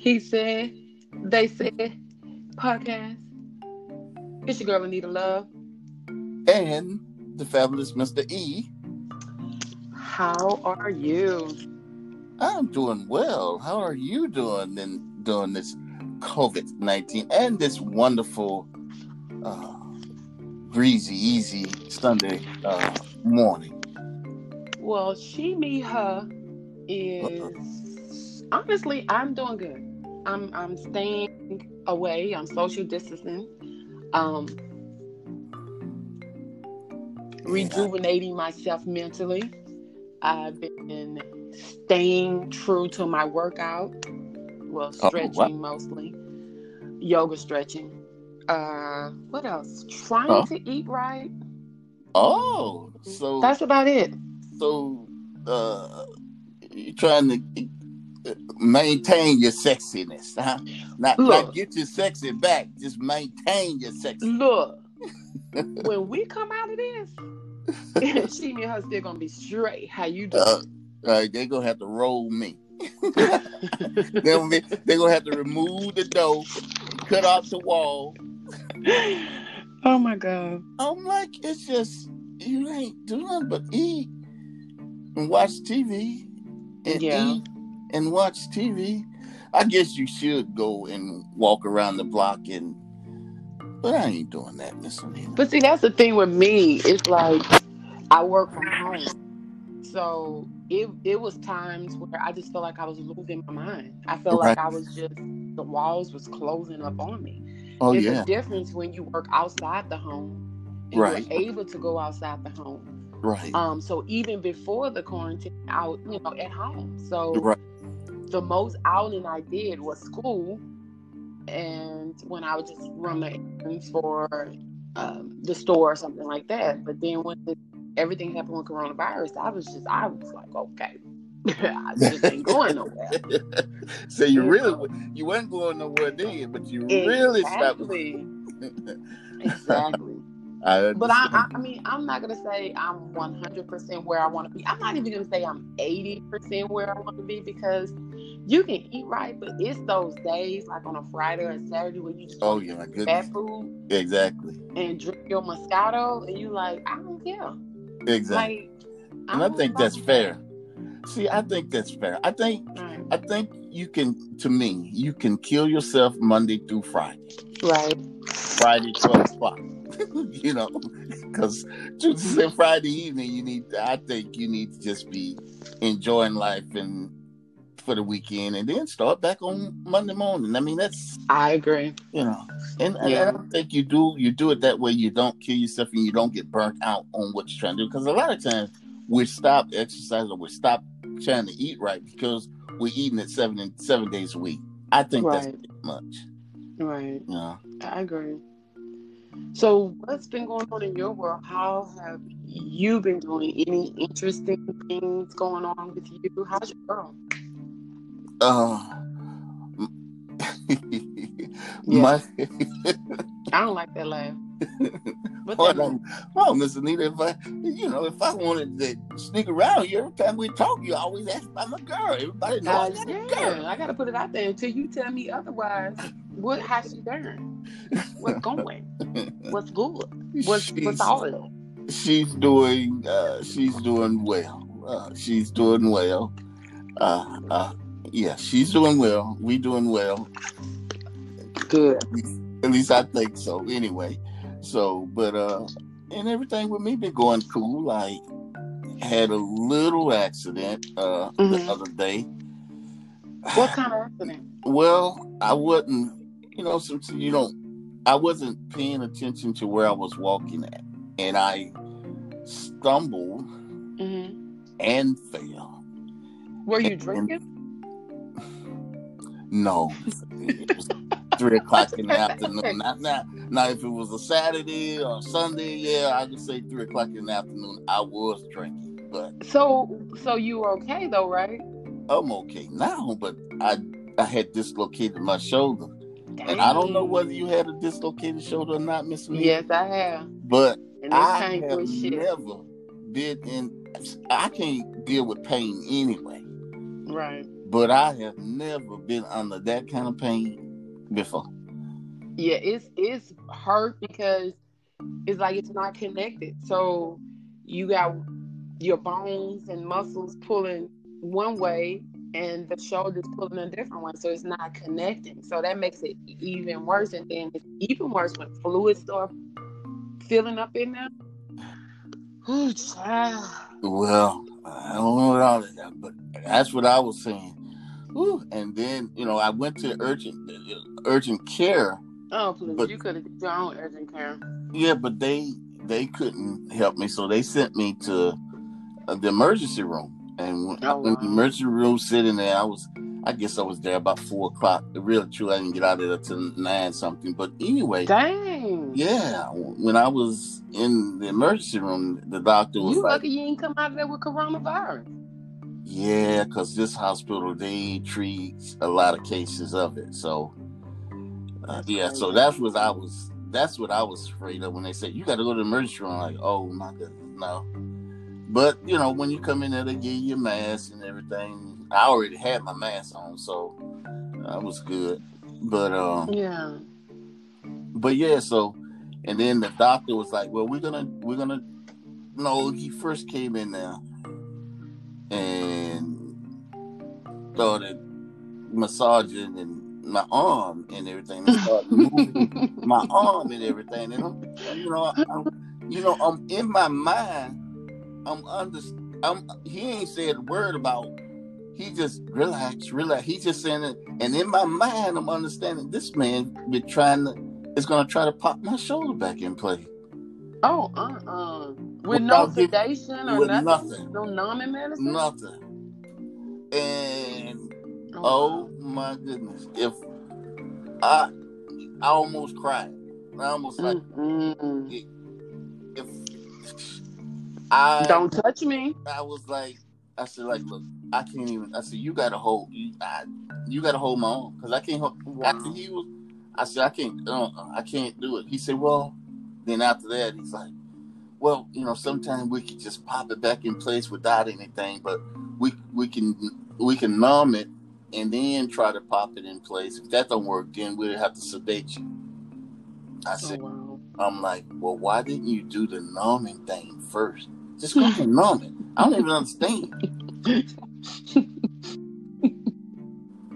He said, they said, podcast. It's your girl Anita Love. And the fabulous Mr. E. How are you? I'm doing well. How are you doing in, during this COVID 19 and this wonderful, uh, breezy, easy Sunday uh, morning? Well, she, me, her is honestly, I'm doing good. I'm I'm staying away. I'm social distancing. Um, rejuvenating myself mentally. I've been staying true to my workout. Well, stretching Oh, mostly, yoga stretching. Uh, what else? Trying to eat right. Oh, so That's about it. so uh, you're trying to maintain your sexiness, huh? Not Look. not get your sexy back, just maintain your sexy. Look, when we come out of this, she and her still gonna be straight. How you doing? Uh, uh, they're gonna have to roll me. they're, gonna be, they're gonna have to remove the dough, cut off the wall. oh my god. I'm like, it's just you ain't doing nothing but eat and watch TV and Yeah. eat and watch TV. I guess you should go and walk around the block and, but I ain't doing that, Miss Anita. But see, that's the thing with me. It's like I work from home, so it it was times where I just felt like I was losing my mind. I felt like I was just the walls was closing up on me. Oh There's yeah, a difference when you work outside the home and Right. you're able to go outside the home. right, Um, so even before the quarantine, out you know at home. So right. The most outing I did was school, and when I would just errands for um, the store or something like that. But then when the, everything happened with coronavirus, I was just I was like, okay, I just ain't going nowhere. so you really you weren't going nowhere then, but you really stopped. Exactly. Exactly. I But I, I. I mean, I'm not gonna say I'm 100% where I want to be. I'm not even gonna say I'm 80% where I want to be because you can eat right, but it's those days like on a Friday or a Saturday where you just oh yeah, my bad food exactly, and drink your Moscato, and you like, I don't care. exactly. Like, and I don't think that's fair. See, I think that's fair. I think. I think you can to me, you can kill yourself Monday through Friday. Right. Friday twelve o'clock. you know, because Tuesday and Friday evening you need to, I think you need to just be enjoying life and for the weekend and then start back on Monday mm-hmm. morning. I mean that's I agree. you know and, and Yeah. I don't think you do you do it that way you don't kill yourself and you don't get burnt out on what you're trying to do because a lot of times we stop exercising we stop trying to eat right because we're eating it seven and seven days a week. I think that's Right. too much. Right. Yeah. I agree. So, what's been going on in your world? How have you been doing? Any interesting things going on with you? How's your girl? Uh, my I don't like that laugh. But well, I'm- well, Miss Anita, if I, you know, if I wanted to sneak around here, every time we talk, you always ask about my girl. Everybody knows I uh, got a yeah, girl. I gotta put it out there until you tell me otherwise. What? How's she doing? What's going? What's good? What's she's, what's all of it? she's doing, uh, she's doing well. Uh, she's doing well. Uh, uh, yeah, she's doing well. We doing well. Good. At least I think so. Anyway, so but uh, and everything with me been going cool. I had a little accident uh Mhm. the other day. What kind of accident? Well, I wasn't, you know, since you don't, I wasn't paying attention to where I was walking at, and I stumbled hmm and fell. Were you And- drinking? No, it was three o'clock in the afternoon. Not now. Now, if it was a Saturday or Sunday, yeah, I could say three o'clock in the afternoon. I was drinking, but So, so you were okay though, right? I'm okay now. But I, I had dislocated my shoulder, and I don't know whether you had a dislocated shoulder or not, Miss. Yes, I have. But I have never been in. I can't deal with pain anyway. Right. But I have never been under that kind of pain before. Yeah, it's it's hurt because it's like it's not connected. So you got your bones and muscles pulling one way and the shoulders pulling a different one. So it's not connecting. So that makes it even worse. And then it's even worse when fluids start filling up in there. Oh, child. Well, I don't know what all that, but that's what I was saying. Ooh, and then you know I went to urgent urgent care. Oh, please! But, you could have your own urgent care. Yeah, but they they couldn't help me, so they sent me to uh, the emergency room. And when, oh, wow. in the emergency room, sitting there, I was, I guess I was there about four o'clock. The real true, I didn't get out of there till nine something. But anyway, dang, yeah. When I was in the emergency room, the doctor was you like, lucky you didn't come out of there with coronavirus. Yeah, because this hospital they treat a lot of cases of it. So, uh, yeah, so that's what I was. That's what I was afraid of when they said you got to go to the emergency room. I'm like, oh my goodness, no. But you know, when you come in there, they give you a mask and everything. I already had my mask on, so I was good. But um, yeah. But yeah, so and then the doctor was like, "Well, we're gonna we're gonna." No, he first came in there and started massaging and my arm and everything. And started moving my arm and everything. And I'm, you know, I'm, you know, I'm in my mind I'm under. I'm. He ain't said a word about. He just relax, relax. He just saying it, and in my mind, I'm understanding this man been trying to is gonna try to pop my shoulder back in place. Oh, uh, uh with no sedation or nothing? nothing, no numbing medicine, nothing. And oh, oh my goodness, if I, I almost cried. I almost like if I don't touch me. I was like, I said, like, look, I can't even. I said, you gotta hold, you, I, you gotta hold my own because I can't. Hold, wow. After he was, I said, I can't, uh, I can't do it. He said, well, then after that, he's like, well, you know, sometimes we can just pop it back in place without anything, but we we can we can numb it and then try to pop it in place. If that don't work, then we'll have to sedate you. I oh, said, oh, wow. I'm like, well, why didn't you do the numbing thing first? Just go and numb it. I don't even understand.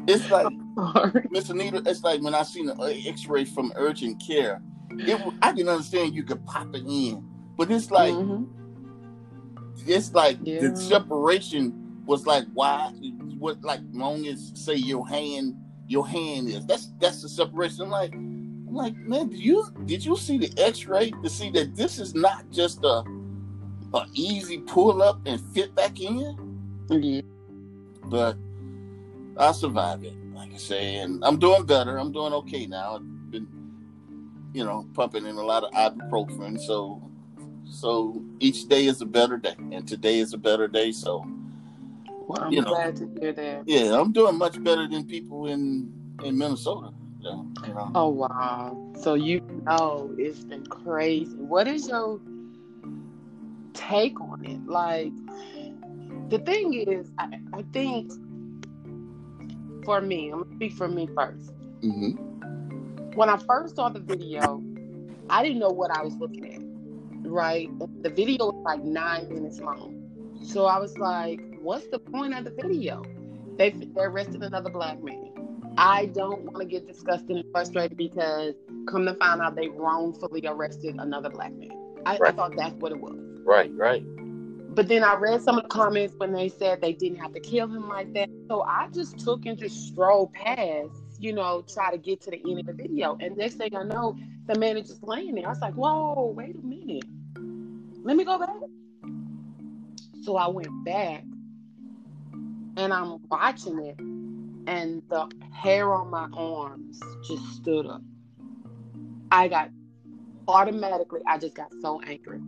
it's like Mr. Nita. It's like when I seen the X-ray from urgent care. It, I can understand you could pop it in, but it's like mm-hmm. it's like yeah. the separation was like why what like long as say your hand your hand is that's that's the separation. I'm like I'm like man, did you did you see the X-ray to see that this is not just a a easy pull up and fit back in. Yeah. But I survived it, like I say, and I'm doing better. I'm doing okay now. I've been, you know, pumping in a lot of ibuprofen, so so each day is a better day, and today is a better day. So, well, I'm glad know, to hear that. Yeah, I'm doing much better than people in in Minnesota. you know. Oh wow! So you know it's been crazy. What is your take on it. Like the thing is, I, I think for me, I'm gonna speak for me 1st mm-hmm. When I first saw the video, I didn't know what I was looking at. Right, the video was like nine minutes long, so I was like, "What's the point of the video?" They they arrested another black man. I don't want to get disgusted and frustrated because come to find out they wrongfully arrested another black man. I, right. I thought that's what it was. Right, right. But then I read some of the comments when they said they didn't have to kill him like that. So I just took and just strolled past, you know, try to get to the end of the video. And next thing I know, the man is just laying there. I was like, whoa, wait a minute. Let me go back. So I went back and I'm watching it, and the hair on my arms just stood up. I got automatically, I just got so angry.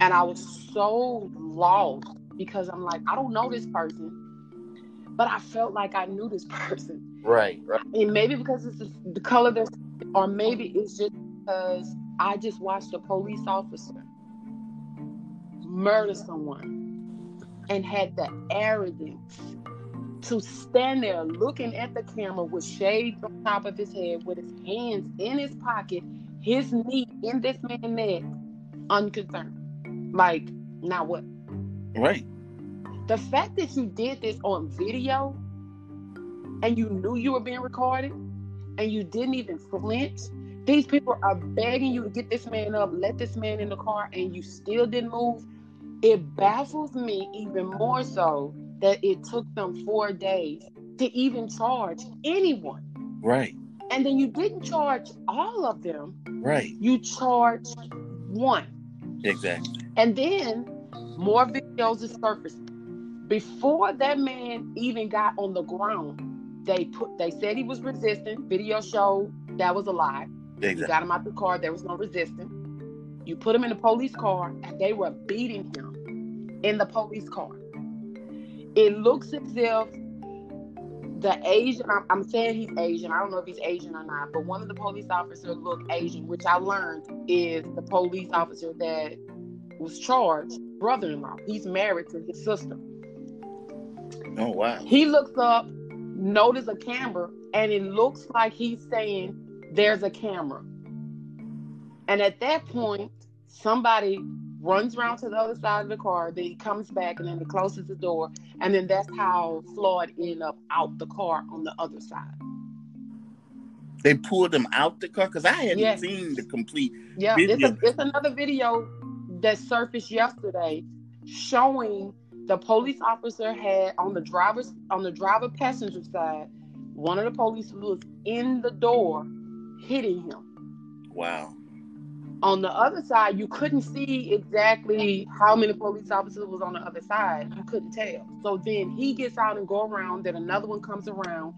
And I was so lost because I'm like, I don't know this person, but I felt like I knew this person. Right, right. And maybe because it's the color or maybe it's just because I just watched a police officer murder someone and had the arrogance to stand there looking at the camera with shades on top of his head, with his hands in his pocket, his knee in this man's neck, unconcerned. Like, now what? Right. The fact that you did this on video and you knew you were being recorded and you didn't even flinch. These people are begging you to get this man up, let this man in the car, and you still didn't move. It baffles me even more so that it took them four days to even charge anyone. Right. And then you didn't charge all of them. Right. You charged one. Exactly. And then more videos are surfacing. Before that man even got on the ground, they put they said he was resisting. Video showed that was a lie. Exactly. You got him out the car, there was no resistance. You put him in the police car and they were beating him in the police car. It looks as if the Asian, I'm, I'm, saying he's Asian. I don't know if he's Asian or not, but one of the police officers looked Asian, which I learned is the police officer that was charged, brother in law. He's married to his sister. Oh, wow. He looks up, notice a camera, and it looks like he's saying, There's a camera. And at that point, somebody runs around to the other side of the car, then he comes back and then he closes the door, and then that's how Floyd ended up out the car on the other side. They pulled him out the car because I hadn't Yes. seen the complete. Yeah, it's, a, it's another video that surfaced yesterday showing the police officer had on the driver's on the driver passenger side, one of the police was in the door hitting him. Wow. On the other side, you couldn't see exactly how many police officers was on the other side. You couldn't tell. So then he gets out and go around. Then another one comes around,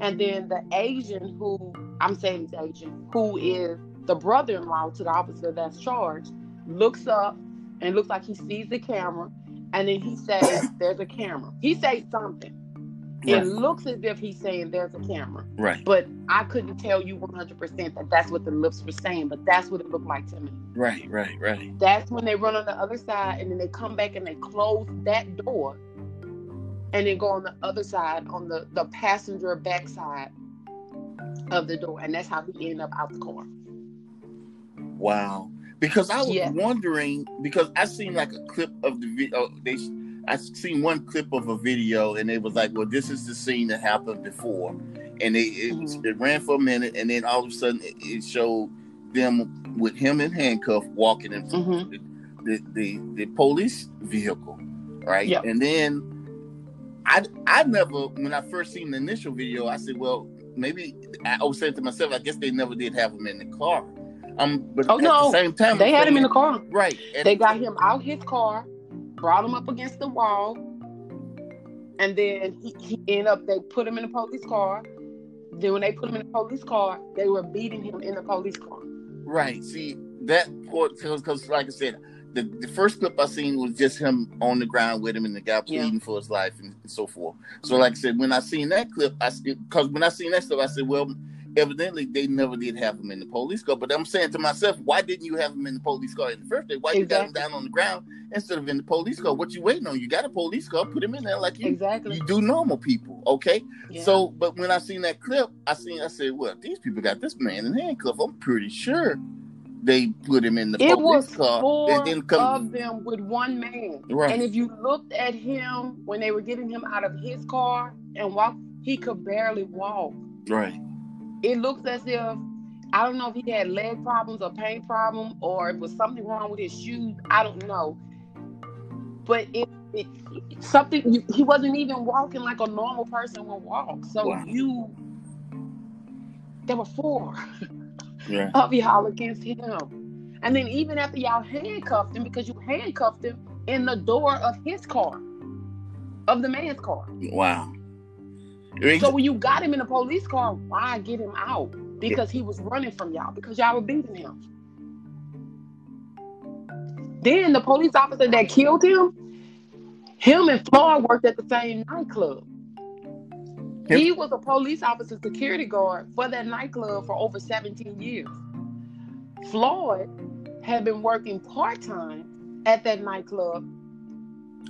and then the Asian who I'm saying he's Asian, who is the brother-in-law to the officer that's charged, looks up and looks like he sees the camera, and then he says, "There's a camera." He says something. It looks as if he's saying there's a camera, Right. but I couldn't tell you 100% that that's what the lips were saying, but that's what it looked like to me. Right. Right. Right. That's when they run on the other side and then they come back and they close that door and then go on the other side on the, the passenger backside of the door. And that's how he ended up out the car. Wow. Because I was Yeah. wondering because I seen like a clip of the video. Uh, they I seen one clip of a video and it was like, well, this is the scene that happened before, and it it, was, Mhm. it ran for a minute, and then all of a sudden it, it showed them with him in handcuff walking in front of Mhm. the, the the police vehicle, right? Yep. And then I I never when I first seen the initial video, I said, well, maybe I was saying to myself, I guess they never did have him in the car. Um, but Oh, at no. the same time, They had him in the car. right. They got him out his car, brought him up against the wall, and then he, he ended up, they put him in the police car. Then when they put him in the police car, they were beating him in the police car. Right. See that part because, like I said, the, the first clip I seen was just him on the ground with him and the guy Yeah. pleading for his life and, so forth. So, like I said, when I seen that clip, I because when I seen that stuff, I said, well, evidently they never did have him in the police car. But I'm saying to myself, why didn't you have him in the police car in the first place? Why you got him down on the ground instead of in the police car? What you waiting on? You got a police car, put him in there like you Exactly. you do normal people, okay? Yeah. So, but when I seen that clip, I seen I said, well, these people got this man in handcuff. I'm pretty sure they put him in the it police was car. four and then come of them with one man. Right. And if you looked at him when they were getting him out of his car and walk, he could barely walk. right, It looks as if I don't know if he had leg problems or pain problem or it was something wrong with his shoes. I don't know. But it, it something he wasn't even walking like a normal person would walk. So Wow. you there were four. right, of y'all against him. And then even after y'all handcuffed him, because you handcuffed him in the door of his car, of the man's car. wow. So when you got him in the police car, why get him out? Because he was running from y'all, because y'all were beating him. Then the police officer that killed him, him and Floyd worked at the same nightclub. Him- He was a police officer security guard for that nightclub for over 17 years. Floyd had been working part time at that nightclub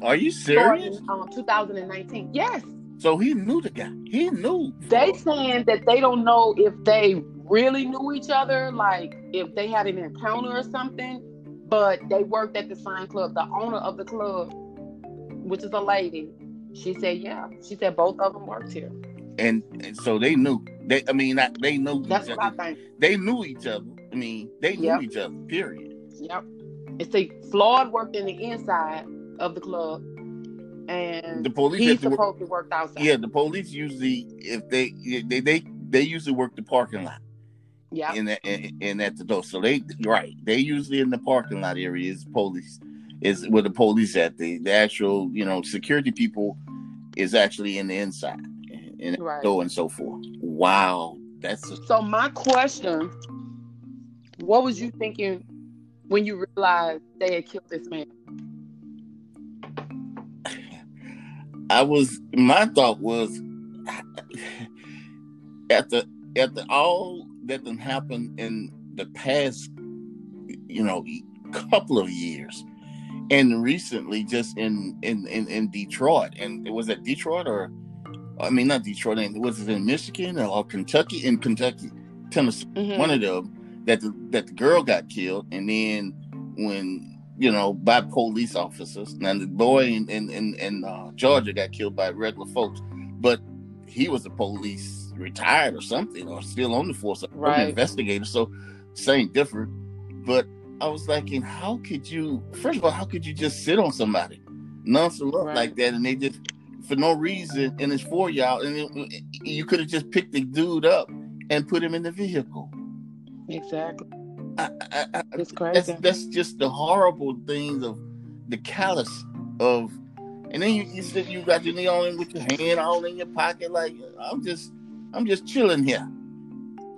are you serious? um, 2019. Yes, So he knew the guy. He knew. They saying that they don't know if they really knew each other, like if they had an encounter or something, but they worked at the sign club. The owner of the club, which is a lady, she said, yeah. She said both of them worked here. And, and so they knew. They, I mean, they knew. That's each what other. I think. They knew each other. I mean, they knew Yep. each other. Period. Yep. It's a Floyd worked in the inside of the club, and The police he's to work- to work outside. Yeah, the police usually, if they they they they usually work the parking lot. Yeah. in that in, in at the door. So they right, they usually in the parking lot area is police is where the police at. The the actual you know security people is actually in the inside in the Right. door and so forth. Wow, that's a, So my question, what was you thinking when you realized they had killed this man? I was my thought was at the all that done happened in the past you know couple of years and recently just in in in, in Detroit and it was at Detroit or I mean not Detroit and was it in Michigan or Kentucky in Kentucky Tennessee Mhm. one of them that the that the girl got killed and then when you know by police officers now the boy in in, in, in uh, georgia got killed by regular folks but he was a police retired or something or still on the force Right. investigator so same different but i was thinking how could you first of all how could you just sit on somebody nonchalant Right. like that and they just for no reason and it's for y'all and it, you could have just picked the dude up and put him in the vehicle Exactly. I, I, I, It's that's crazy. that's just the horrible things of the callous of and then you, you said you got your knee on with your hand all in your pocket like i'm just i'm just chilling here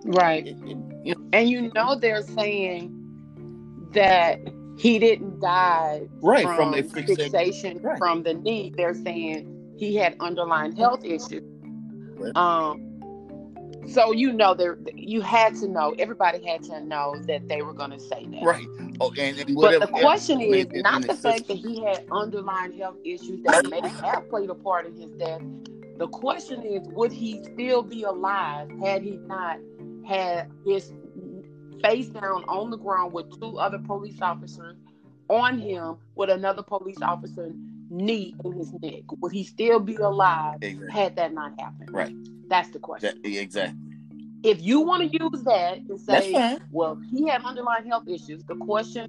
Right. It- it- you know, And you know they're saying that he didn't die right from, from, asphyxiation fixation Right. from the knee. They're saying he had underlying health issues. Right. Um, so you know there, you had to know. Everybody had to know that they were going to say that. right oh and, and But the question is not the fact that he had underlying health issues that may have played a part in his death. The question is, would he still be alive had he not had his face down on the ground with two other police officers on him with another police officer knee in his neck? Would he still be alive exactly had that not happened? Right. That's the question. That- exactly If you want to use that and say, well, he had underlying health issues. The question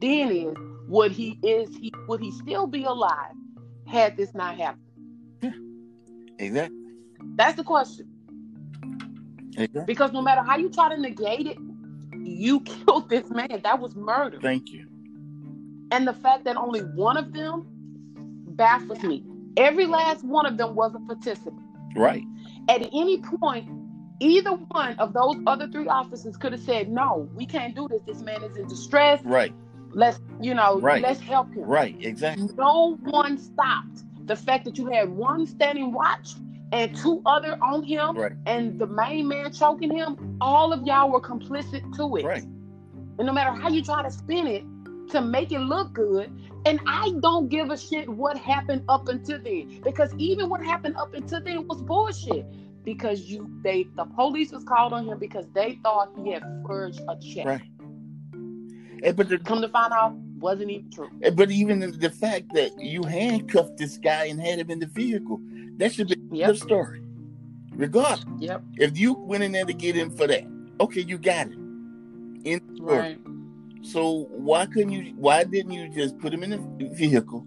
then is, would he is he would he still be alive had this not happened? exactly That's the question. exactly Because no matter how you try to negate it, you killed this man. That was murder. thank you And the fact that only one of them baffles me. Every last one of them was a participant. right At any point, either one of those other three officers could have said, "No, we can't do this. This man is in distress. right Let's, you know, Right. let's help him." right exactly no one stopped. The fact that you had one standing watch and two other on him right and the main man choking him, all of y'all were complicit to it. right And no matter how you try to spin it to make it look good, and I don't give a shit what happened up until then. Because even what happened up until then was bullshit. Because you they the police was called on him because they thought he had forged a check. right And- but the, Come to find out, wasn't even true. Eh, but even the- the fact that you handcuffed this guy and had him in the vehicle, that should be Yep. your story. Regardless, Yep. if you went in there to get him for that, okay, you got it. In Right. So why couldn't you? Why didn't you just put him in the vehicle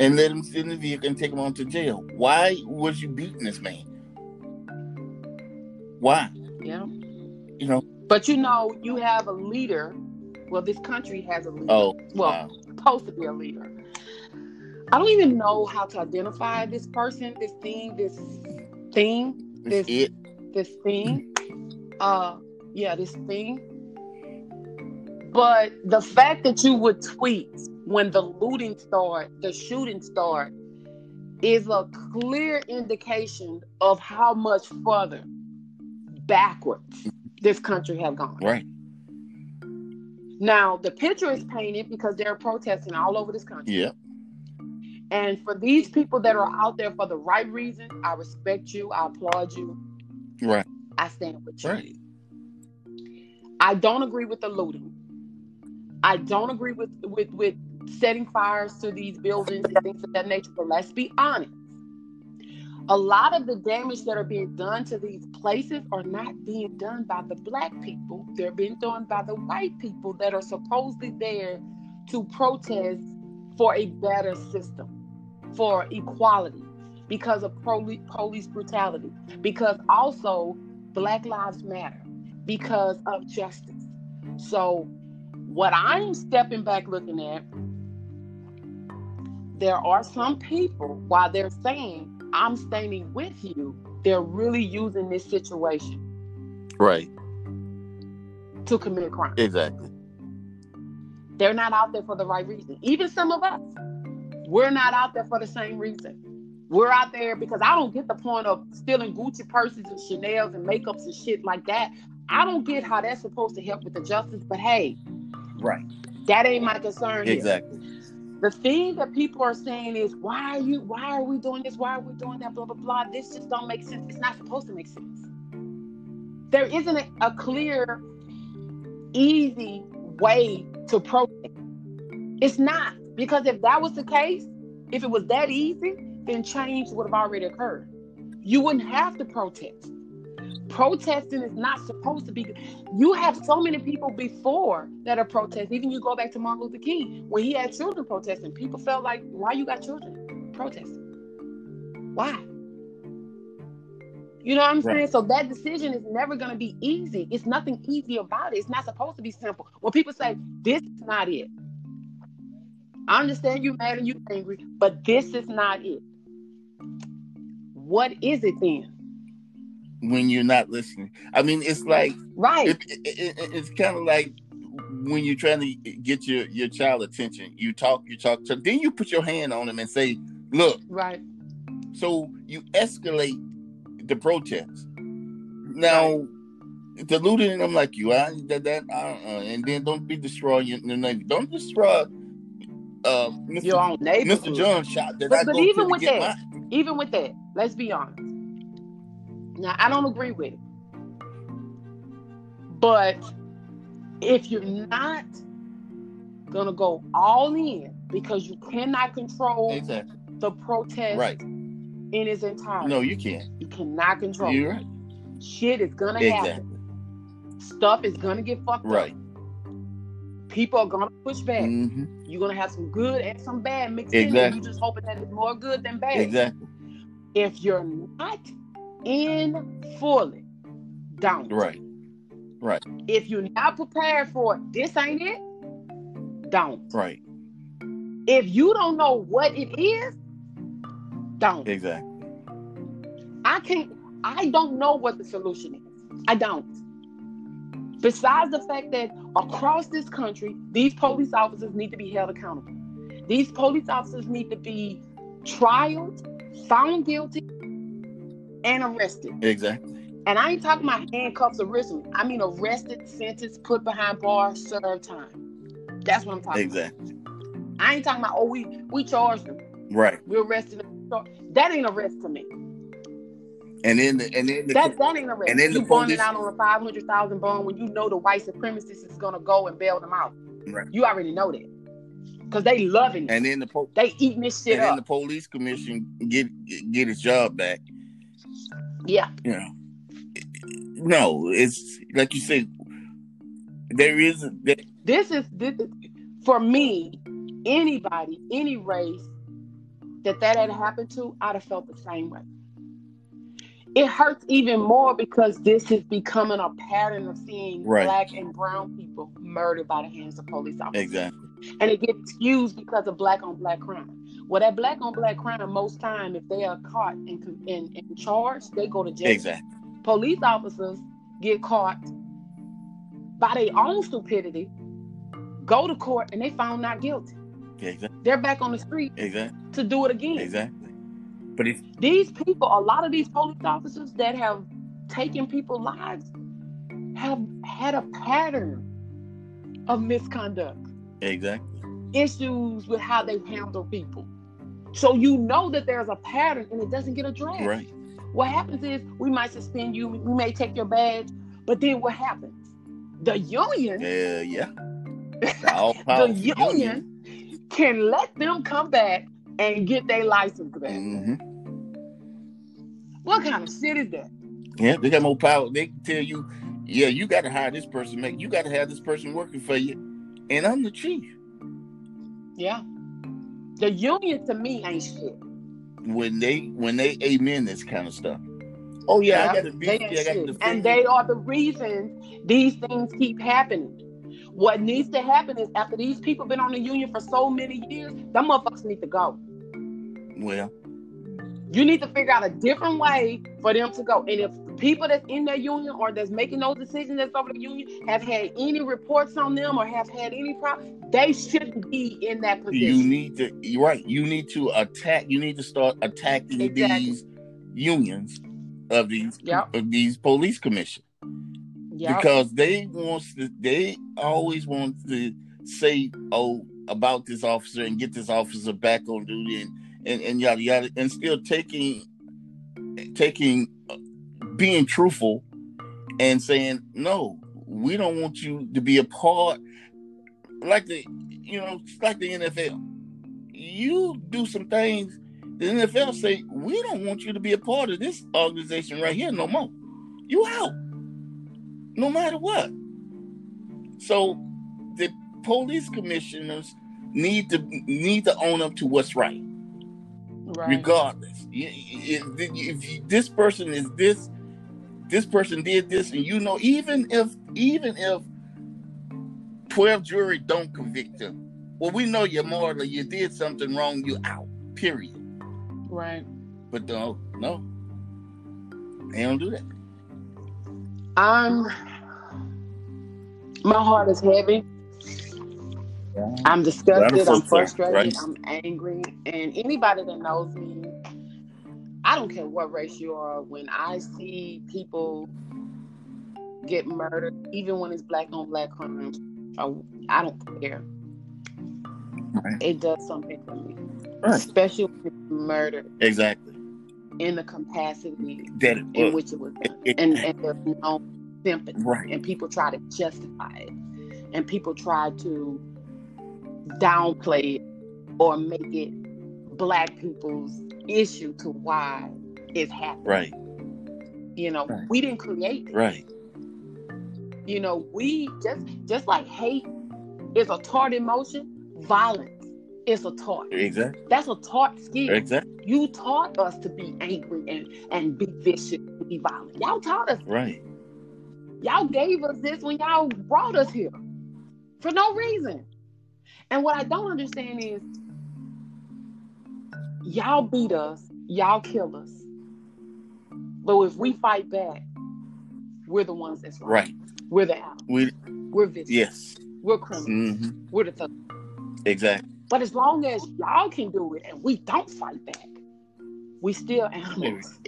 and let him sit in the vehicle and take him on to jail? Why was you beating this man? Why? Yeah. You know? But you know, you have a leader. Well, this country has a leader. Oh, well, wow. supposed to be a leader. I don't even know how to identify this person, this thing, this thing, this it. this thing. Uh yeah, this thing. But the fact that you would tweet when the looting started, the shooting started, is a clear indication of how much further backwards this country has gone. Right. Now, the picture is painted because they're protesting all over this country. Yeah. And for these people that are out there for the right reason, I respect you. I applaud you. Right. I stand with you. Right. I don't agree with the looting. I don't agree with with with setting fires to these buildings and things of that nature. But let's be honest. A lot of the damage that are being done to these places are not being done by the black people. They're being done by the white people that are supposedly there to protest for a better system, for equality, because of police brutality, because also Black Lives Matter, because of justice. So, what mm-hmm. I'm stepping back looking at, there are some people, while they're saying, I'm standing with you, they're really using this situation. Right. To commit crime. Exactly. They're not out there for the right reason. Even some of us, we're not out there for the same reason. We're out there because I don't get the point of stealing Gucci purses and Chanel's and makeups and shit like that. I don't get how that's supposed to help with the justice, but hey, right. That ain't my concern. Exactly. Here. The thing that people are saying is, why are you? Why are we doing this? Why are we doing that? Blah blah blah. This just don't make sense. It's not supposed to make sense. There isn't a, a clear, easy way to protest. It's not because if that was the case, if it was that easy, then change would have already occurred. You wouldn't have to protest. Protesting is not supposed to be. You have so many people before that are protesting. Even you go back to Martin Luther King when he had children protesting. People felt like, why you got children protesting? Why? You know what I'm right. saying? So that decision is never going to be easy. It's nothing easy about it. It's not supposed to be simple. When people say this is not it, I understand you mad and you angry, but this is not it. What is it then? When you're not listening, I mean, it's like right. It, it, it, it's kind of like when you're trying to get your your child attention. You talk, you talk to, then you put your hand on them and say, "Look." Right. So you escalate the protest. Now. Right them like you. I that that uh, and then don't be destroying your, name. Don't destroy uh, Mr. your own neighborhood. Mr. John shot. But, but even with that, my... even with that, let's be honest. Now I don't agree with it, but if you're not gonna go all in because you cannot control exactly. the protest right. in its entirety. No, you can't. You cannot control. You're right. Shit is gonna exactly. happen. Stuff is gonna get fucked right. up people are gonna push back. Mm-hmm. You're gonna have some good and some bad mixed exactly. in. you're just hoping that it's more good than bad. Exactly. If you're not in fully, don't. Right. Right. If you're not prepared for it, this ain't it. Don't. Right. If you don't know what it is, don't. Exactly. I can't. I don't know what the solution is. I don't. Besides the fact that across this country, these police officers need to be held accountable. These police officers need to be trialed, found guilty, and arrested. Exactly. And I ain't talking about handcuffs or wristling. I mean arrested, sentenced, put behind bars, serve time. That's what I'm talking exactly. about. Exactly. I ain't talking about, oh, we we charged them. Right. We arrested them. That ain't arrest to me. And then, the, and then the, that that ain't a risk. And then you the police out on a five hundred thousand bond when you know the white supremacist is gonna go and bail them out. Right. You already know that because they loving it. And then the po- they eating this shit and up. then the police commission get get his job back. Yeah. You know. No, it's like you said. There is there, this is this for me. Anybody, any race that that had happened to, I'd have felt the same way it hurts even more because this is becoming a pattern of seeing right. black and brown people murdered by the hands of police officers. Exactly. And it gets used because of black on black crime. Well, that black on black crime, most time, if they are caught and, and, and charged, they go to jail. Exactly. Police officers get caught by their own stupidity, go to court, and they found not guilty. Exactly. They're back on the street exactly. to do it again. Exactly. But if these people, a lot of these police officers that have taken people's lives have had a pattern of misconduct. Exactly. Issues with how they handle people. So you know that there's a pattern and it doesn't get addressed. Right. What happens is we might suspend you, we may take your badge, but then what happens? The union, Yeah, yeah. The, the union, can let them come back and get their license back. hmm What kind of shit is that? Yeah, they got more power. They can tell you, yeah, you got to hire this person. Make you got to have this person working for you, and I'm the chief. Yeah. The union to me ain't shit. When they when they amen this kind of stuff. Oh yeah, I got to be. Yeah, I got to shit. And they are the reason these things keep happening. What needs to happen is after these people been on the union for so many years, them motherfuckers need to go. Well, You need to figure out a different way for them to go. And if people that's in that union or that's making those decisions that's over the union have had any reports on them or have had any problem, they shouldn't be in that position. you need to. You're right. You need to attack. You need to start attacking Exactly. these unions of these Yep. of these police commission Yep. because they wants to. They always want to say, "Oh, about this officer and get this officer back on duty and and, and yada yada," and still taking taking being truthful and saying, "No, we don't want you to be a part." Like the you know, like the NFL. You do some things. The NFL say we don't want you to be a part of this organization right here no more. You out, no matter what. So the police commissioners need to need to own up to what's right, right. regardless. If this person is this, this person did this, and you know, even if even if twelve jury don't convict him, well, we know you're morally you did something wrong. You out. Period. Right. But no, no, they don't do that. I'm my heart is heavy. I'm disgusted. I'm of folks are, frustrated. right? I'm angry. And anybody that knows me, I don't care what race you are. When I see people get murdered, even when it's black on black crimes, I, I don't care. Right. It does something for me, Right. especially when it's murdered Exactly. in the capacity That it in which it was done, It- and, and there's no sympathy right. and people try to justify it and people try to downplay it or make it black people's issue to why it's happening Right. you know Right. we didn't create it Right. you know we just just like hate is a taught emotion violence is a taught Exactly. that's a taught skill Exactly. you taught us to be angry and and be vicious be violent y'all taught us Right. Y'all gave us this when y'all brought us here for no reason. And what I don't understand is y'all beat us, y'all kill us. But if we fight back, we're the ones that's right. Right. We're the out. We. We're vicious. Yes. We're criminals. hmm We're the thug. Exactly. But as long as y'all can do it and we don't fight back, we still animals.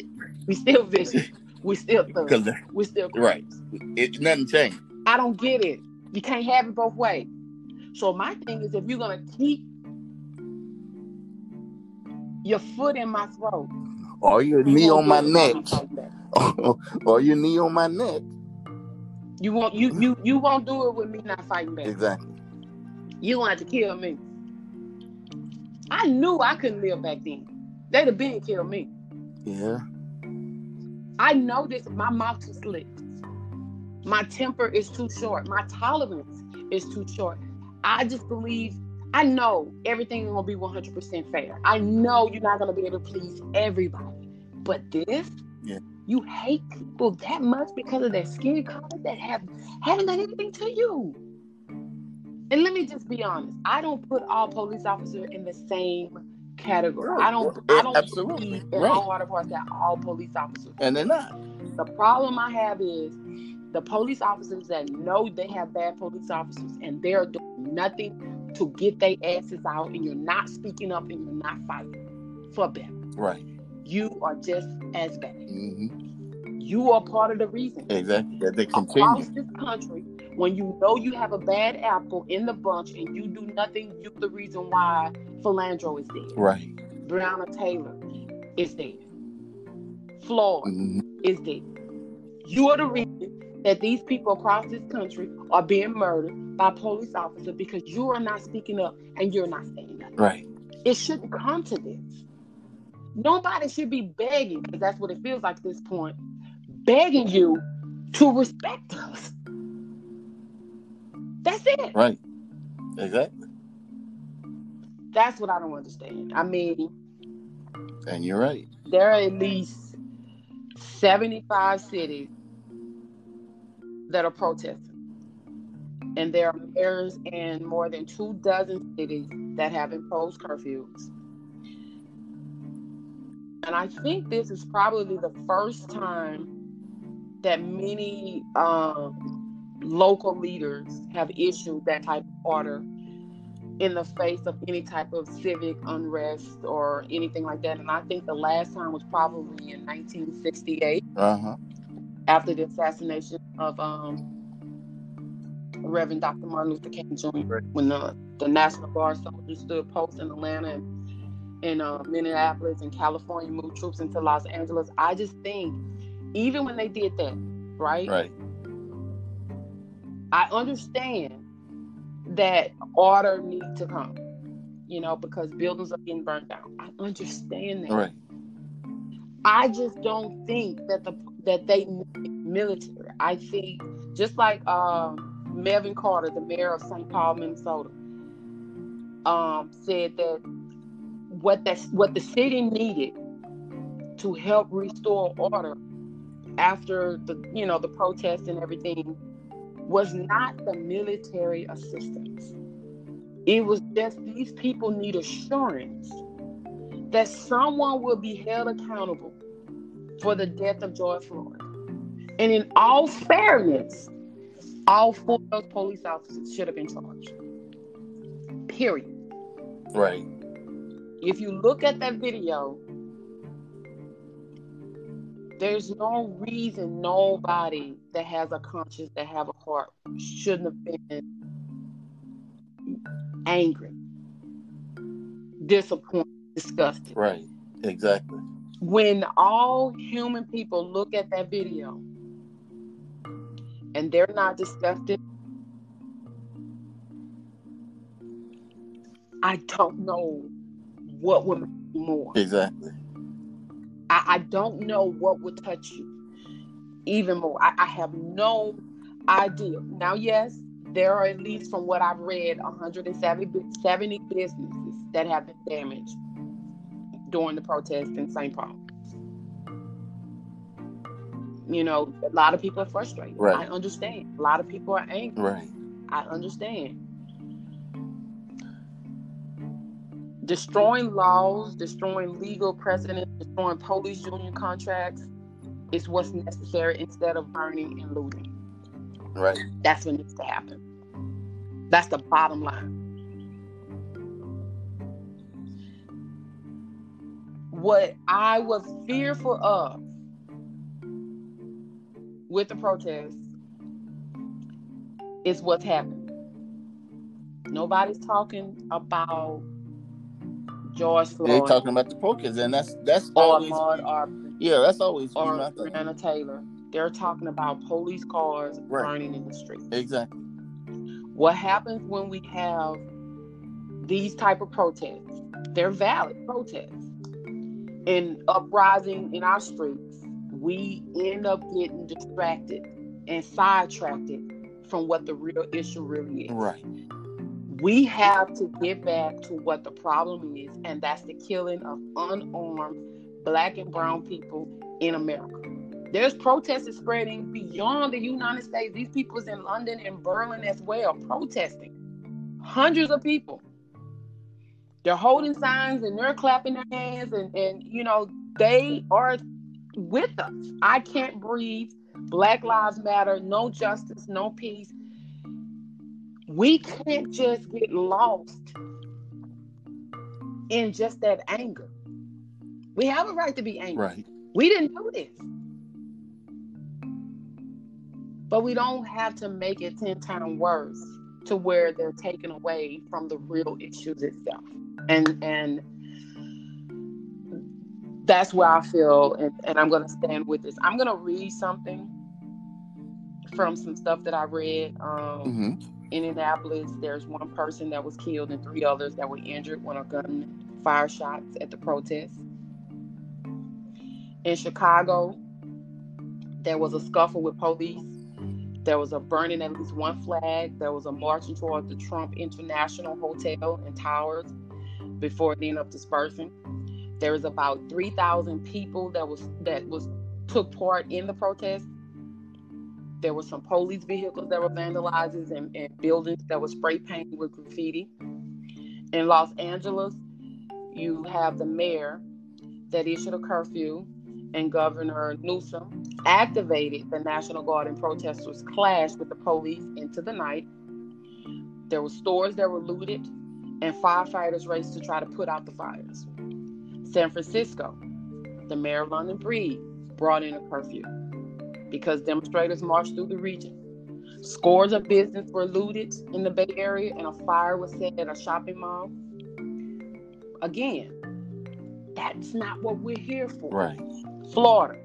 We still vicious. We still thugs. We still criminals. Right. criminals. it nothing changed. I don't get it. You can't have it both ways. So my thing is, if you're gonna keep your foot in my throat, Or your you knee on my neck. while I'm fighting back. or your knee on my neck. You won't. You you you won't do it with me not fighting back. Exactly. You gonna to kill me. I knew I couldn't live back then. They'd have been killed me. Yeah. I know this. My mouth too slick. My temper is too short. My tolerance is too short. I just believe. I know everything is gonna be 100% fair. I know you're not gonna be able to please everybody. But this, Yeah. you hate people that much because of their skin color that have haven't done anything to you. And let me just be honest. I don't put all police officers in the same category. I don't. I don't Absolutely. believe in Right. my heart of that all police officers And they're not. the problem I have is the police officers that know they have bad police officers and they're doing nothing to get their asses out, and you're not speaking up and you're not fighting for them. Right. You are just as bad. hmm You are part of the reason. Exactly. That they Across continue. this country, when you know you have a bad apple in the bunch and you do nothing, you're the reason why Philandro is dead. Right. Breonna Taylor is dead. Floyd Mhm. is dead. You are the reason that these people across this country are being murdered by police officers because you are not speaking up and you're not standing up. Right. It shouldn't come to this. Nobody should be begging, because that's what it feels like at this point, begging you to respect us. That's it. Right. Exactly. That's what I don't understand. I mean, And you're right. there are at least 75 cities that are protesting. And there are mayors in more than two dozen cities that have imposed curfews. And I think this is probably the first time that many um, local leaders have issued that type of order in the face of any type of civic unrest or anything like that. And I think the last time was probably in 1968 Uh huh. After the assassination of um, Reverend Dr. Martin Luther King Jr. Right. when the, the National Guard soldiers stood post in Atlanta and in uh, Minneapolis and California moved troops into Los Angeles. I just think even when they did that, right? Right. I understand that order needs to come, you know, because buildings are getting burned down. I understand that. Right. I just don't think that the that they military. I think just like um, Melvin Carter, the mayor of St. Paul, Minnesota, um, said that what that what the city needed to help restore order after the you know the protests and everything was not the military assistance. It was just these people need assurance that someone will be held accountable for the death of George Floyd. And in all fairness, all four of those police officers should have been charged. Period. Right. If you look at that video, there's no reason nobody that has a conscience, that have a heart, shouldn't have been angry, disappointed, disgusted. Right. Exactly. When all human people look at that video and they're not disgusted, I don't know what would make you more. Exactly. I, I don't know what would touch you even more. I, I have no idea. Now, yes, there are at least from what I've read 170 businesses that have been damaged during the protest in St. Paul. You know, a lot of people are frustrated. Right. I understand. A lot of people are angry. Right. I understand. Destroying laws, destroying legal precedent, destroying police union contracts is what's necessary instead of burning and looting. Right. That's what needs to happen. That's the bottom line. What I was fearful of with the protests is what's happened. Nobody's talking about George Floyd. They're talking about the protest, and that's that's or Ahmaud Arbery yeah, that's always or. Breonna Taylor. They're talking about police cars Right. burning in the street. Exactly. What happens when we have these type of protests? They're valid protests. And uprising in our streets, we end up getting distracted and sidetracked from what the real issue really is. Right. We have to get back to what the problem is, and that's the killing of unarmed black and brown people in America. There's protests spreading beyond the United States. These people's in London and Berlin as well, protesting. Hundreds of people. They're holding signs and they're clapping their hands and, and you know, they are with us. I can't breathe. Black Lives Matter, no justice, no peace. We can't just get lost in just that anger. We have a right to be angry. Right. We didn't do this. But we don't have to make it 10 times worse to where they're taken away from the real issues itself. And and that's where I feel, and, and I'm going to stand with this. I'm going to read something from some stuff that I read. Um, hmm in Indianapolis, there's one person that was killed and three others that were injured when a gun fired shots at the protest. In Chicago, there was a scuffle with police. There was a burning at least one flag. There was a marching toward the Trump International Hotel and Towers before it ended up dispersing. There was about 3,000 people that was that was took part in the protest. There were some police vehicles that were vandalized and, and buildings that were spray painted with graffiti. In Los Angeles, you have the mayor that issued a curfew, and Governor Newsom activated the National Guard, and protesters clashed with the police into the night. There were stores that were looted, and firefighters raced to try to put out the fires. San Francisco, the mayor of London Breed brought in a curfew because demonstrators marched through the region. Scores of businesses were looted in the Bay Area, and a fire was set at a shopping mall. Again, that's not what we're here for. Right. Florida,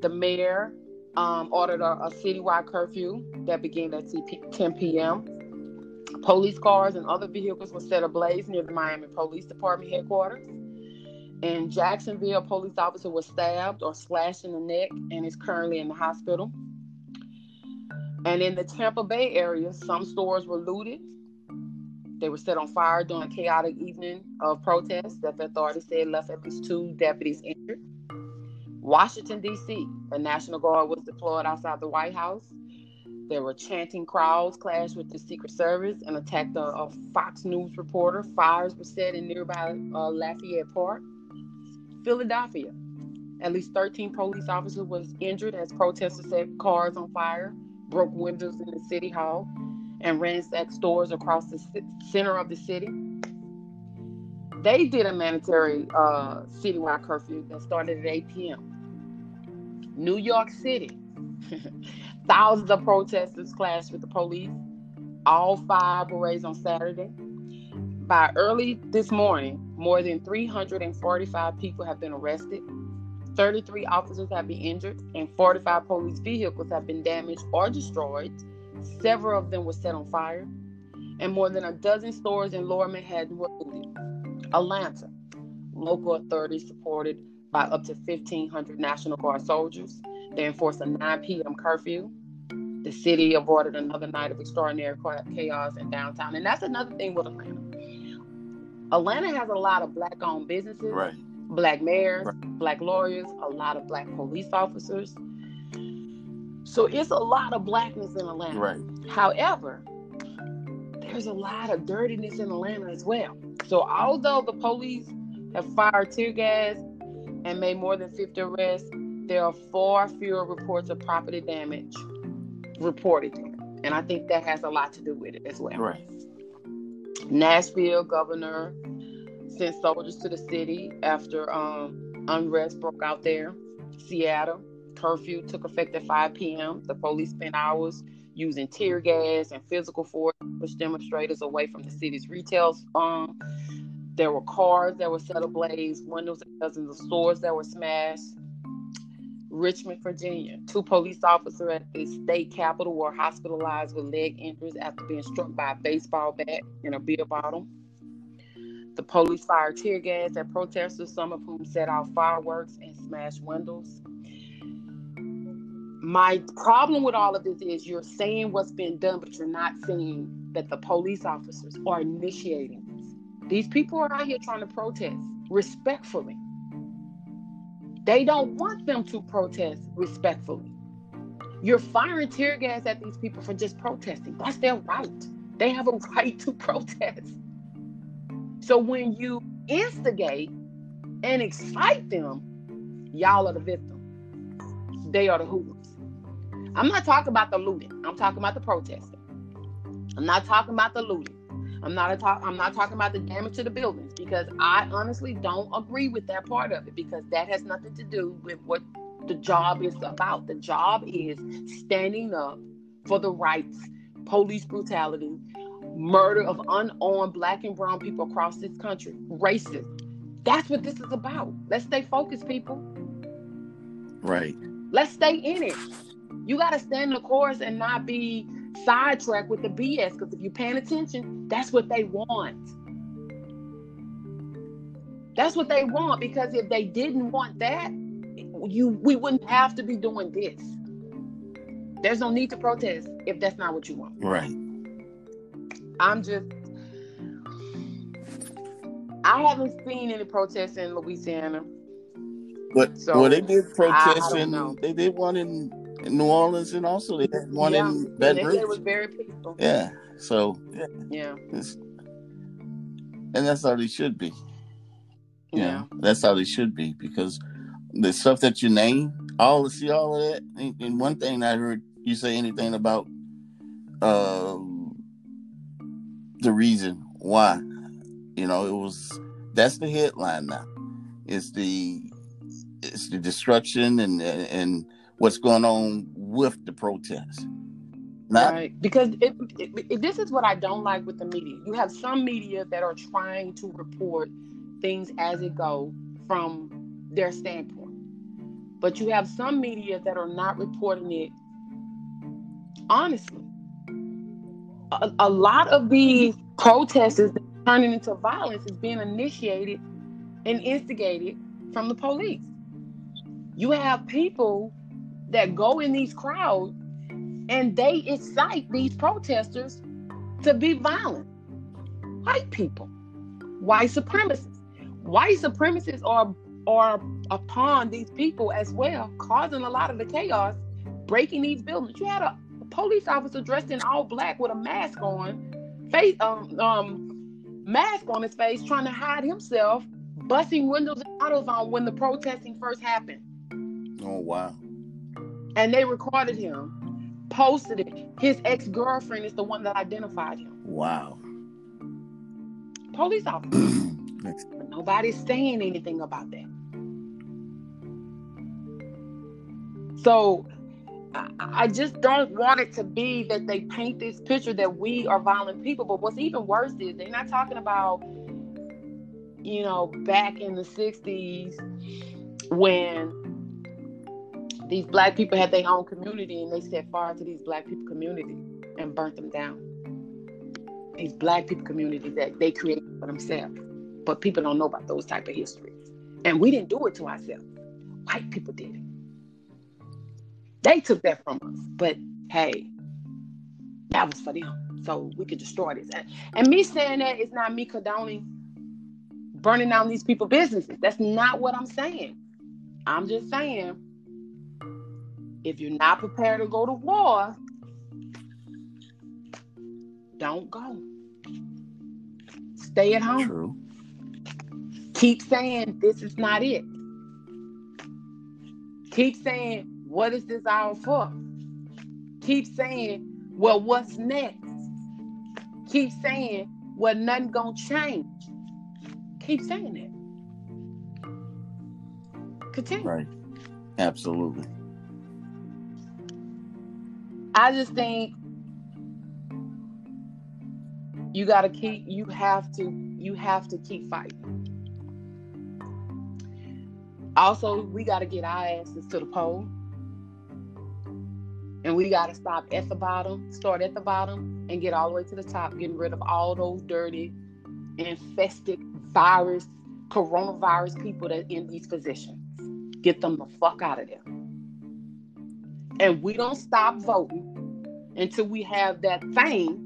the mayor um, ordered a, a citywide curfew that began at 10 p.m. Police cars and other vehicles were set ablaze near the Miami Police Department headquarters. In Jacksonville, a police officer was stabbed or slashed in the neck and is currently in the hospital. And in the Tampa Bay area, some stores were looted. They were set on fire during a chaotic evening of protests that the authorities said left at least two deputies injured. Washington, D.C., the National Guard was deployed outside the White House. There were chanting crowds clashed with the Secret Service and attacked a, a Fox News reporter. Fires were set in nearby uh, Lafayette Park. Philadelphia, at least 13 police officers was injured as protesters set cars on fire, broke windows in the city hall, and ransacked stores across the center of the city. They did a mandatory uh, citywide curfew that started at 8 p.m. New York City, thousands of protesters clashed with the police. All five were raised on Saturday. By early this morning, more than 345 people have been arrested. 33 officers have been injured, and 45 police vehicles have been damaged or destroyed. Several of them were set on fire, and more than a dozen stores in Lower Manhattan were looted. Atlanta, local authorities supported by up to 1,500 National Guard soldiers. They enforced a 9 p.m. curfew. The city avoided another night of extraordinary chaos in downtown. And that's another thing with Atlanta. Atlanta has a lot of black owned businesses, Right. black mayors, Right. black lawyers, a lot of black police officers. So it's a lot of blackness in Atlanta. Right. However, there's a lot of dirtiness in Atlanta as well. So although the police have fired tear gas and made more than 50 arrests, there are far fewer reports of property damage reported. And I think that has a lot to do with it as well. Right. Nashville governor sent soldiers to the city after um, unrest broke out there. Seattle curfew took effect at 5 p.m. The police spent hours using tear gas and physical force to push demonstrators away from the city's retail. Um, there were cars that were set ablaze, windows and dozens of stores that were smashed. Richmond, Virginia. Two police officers at the state capitol were hospitalized with leg injuries after being struck by a baseball bat and a beer bottle. The police fired tear gas at protesters, some of whom set off fireworks and smashed windows. My problem with all of this is you're saying what's been done, but you're not saying that the police officers are initiating this. These people are out here trying to protest respectfully. They don't want them to protest respectfully. You're firing tear gas at these people for just protesting. That's their right. They have a right to protest. So when you instigate and excite them, y'all are the victim. They are the hoodlums. I'm not talking about the looting. I'm talking about the protesting. I'm not talking about the looting. I'm not a talk, I'm not talking about the damage to the buildings because I honestly don't agree with that part of it because that has nothing to do with what the job is about. The job is standing up for the rights, police brutality, murder of unarmed black and brown people across this country, racism, That's what this is about. Let's stay focused, people. Right. Let's stay in it. You got to stand the course and not be sidetracked with the BS. Because if you're paying attention, that's what they want. That's what they want. Because if they didn't want that, you we wouldn't have to be doing this. There's no need to protest if that's not what you want. Right. I'm just I haven't seen any protests in Louisiana. But So, well, they did protests don't in they did one in, in New Orleans and also they had one yeah, in and Baton they said it was Rouge. very peaceful. Yeah. So yeah, Yeah, and that's how they should be. You yeah, know, that's how they should be because the stuff that you name, all the see all of that. And, and one thing I heard you say anything about um, the reason why, you know, it was that's the headline now. It's the it's the destruction and and what's going on with the protests. Not right. Because it, it, it- this is what I don't like with the media. You have some media that are trying to report things as it go from their standpoint, but you have some media that are not reporting it honestly. A, a lot of these protests turning into violence is being initiated and instigated from the police. You have people that go in these crowds and they incite these protesters to be violent. White people, white supremacists. White supremacists are are upon these people as well, causing a lot of the chaos, breaking these buildings. You had a, a police officer dressed in all black with a mask on, face um um mask on his face, trying to hide himself, busting windows and autos on when the protesting first happened oh wow. And they recorded him, posted it. His ex girlfriend is the one that identified him. Wow. Police officer. Nobody's saying anything about that. So I, I just don't want it to be that they paint this picture that we are violent people. But what's even worse is they're not talking about, you know, back in the 60s when these black people had their own community and they set fire to these black people community and burnt them down. These black people communities that they created for themselves. But people don't know about those type of histories. And we didn't do it to ourselves. White people did it. They took that from us. But hey, that was for them. So we could destroy this. And, and me saying that is not me condoning burning down these people's businesses. That's not what I'm saying. I'm just saying if you're not prepared to go to war, don't go. Stay at home. True. Keep saying this is not it. Keep saying, what is this hour for? Keep saying, well, what's next? Keep saying, well, nothing gonna change. Keep saying it. Continue. Right. Absolutely. I just think you gotta keep you have to you have to keep fighting. Also, we gotta get our asses to the pole. And we gotta stop at the bottom, start at the bottom, and get all the way to the top, getting rid of all those dirty, infested virus, coronavirus people that in these positions. Get them the fuck out of there. And we don't stop voting until we have that thing,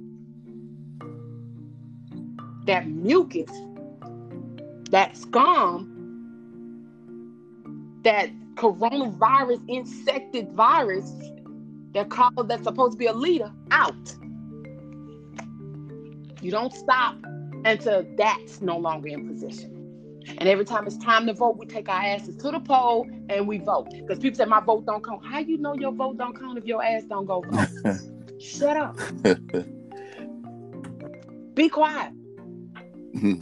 that mucus, that scum, that coronavirus infected virus that called that's supposed to be a leader out. You don't stop until that's no longer in position. And every time it's time to vote, we take our asses to the poll and we vote. Because people say my vote don't count. How you know your vote don't count if your ass don't go vote? Shut up. Be quiet. yeah,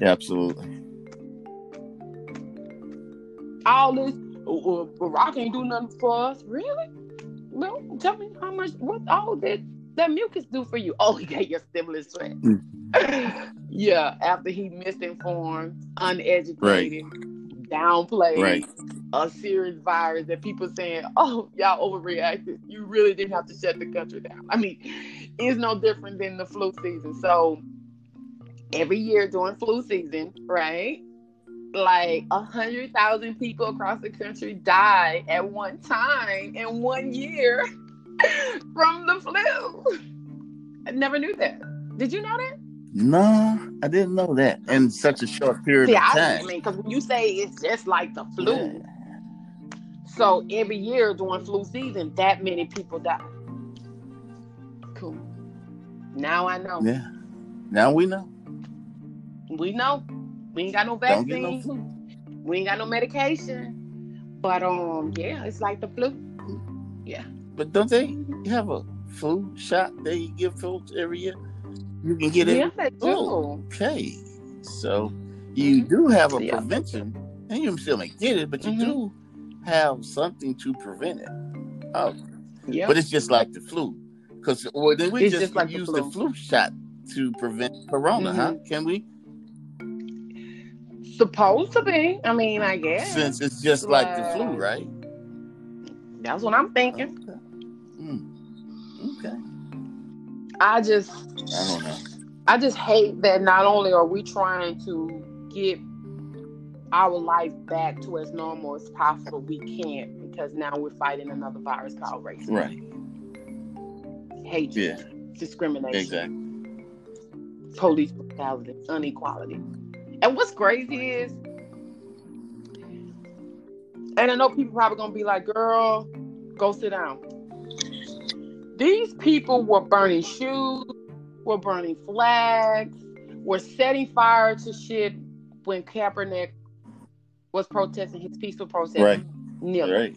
Absolutely. All this, uh, Barack ain't do nothing for us. Really? Well, tell me how much, what all that, that mucus do for you? Oh, he got your stimulus check. Yeah, after he misinformed, uneducated, downplayed Right. a serious virus that people saying, "Oh, y'all overreacted. You really didn't have to shut the country down." I mean, it's no different than the flu season. So every year during flu season, right? Like a hundred thousand people across the country die at one time in one year from the flu. I never knew that. Did you know that? No, I didn't know that in such a short period See, of time. Yeah, I mean, because when you say it's just like the flu, Yeah. so every year during flu season, that many people die. Cool. Now I know. yeah. Now we know. We know. We ain't got no Don't no vaccine. we ain't got no medication. But um, yeah, it's like the flu. Yeah. But don't they have a flu shot they give folks every year? You can get it. Yeah, they do. Oh. Okay. So you do have a Yeah. prevention, and you still may get it, but you Mhm. do have something to prevent it. Oh, Yeah. but it's just like the flu, because well, then we It's just, just like use the flu. flu shot to prevent corona, huh? Mm-hmm. Can we? Supposed to be. I mean, I guess. Since it's just like the flu, Right. right? That's what I'm thinking. Okay. I just I don't know. I just hate that not only are we trying to get our life back to as normal as possible, we can't because now we're fighting another virus called racism, Right. hate, Yeah. discrimination, Exactly. police brutality, inequality. And what's crazy is, and I know people probably gonna be like, "Girl, go sit down." These people were burning shoes, were burning flags, were setting fire to shit when Kaepernick was protesting his peaceful protest. Right. kneeling. Right.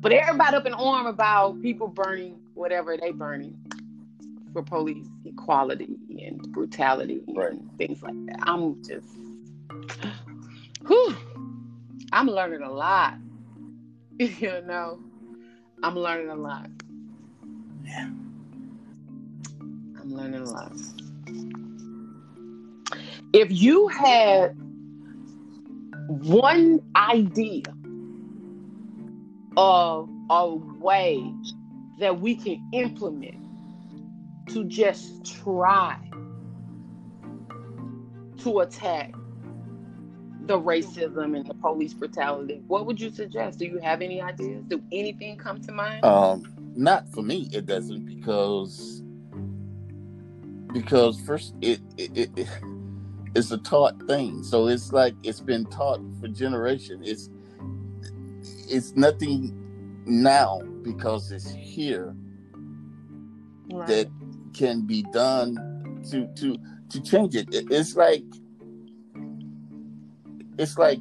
But everybody up in arm about people burning whatever they burning for police equality and brutality Right. and things like that. I'm just, whew, I'm learning a lot. you know, I'm learning a lot. Yeah. I'm learning a lot. If you had one idea of a way that we can implement to just try to attack the racism and the police brutality, what would you suggest? Do you have any ideas? Do anything come to mind? Um, not for me. It doesn't because because first it it, it, it it's a taught thing. So it's like it's been taught for generation. It's it's nothing now because it's here Right. that can be done to to to change it. It- It's like it's like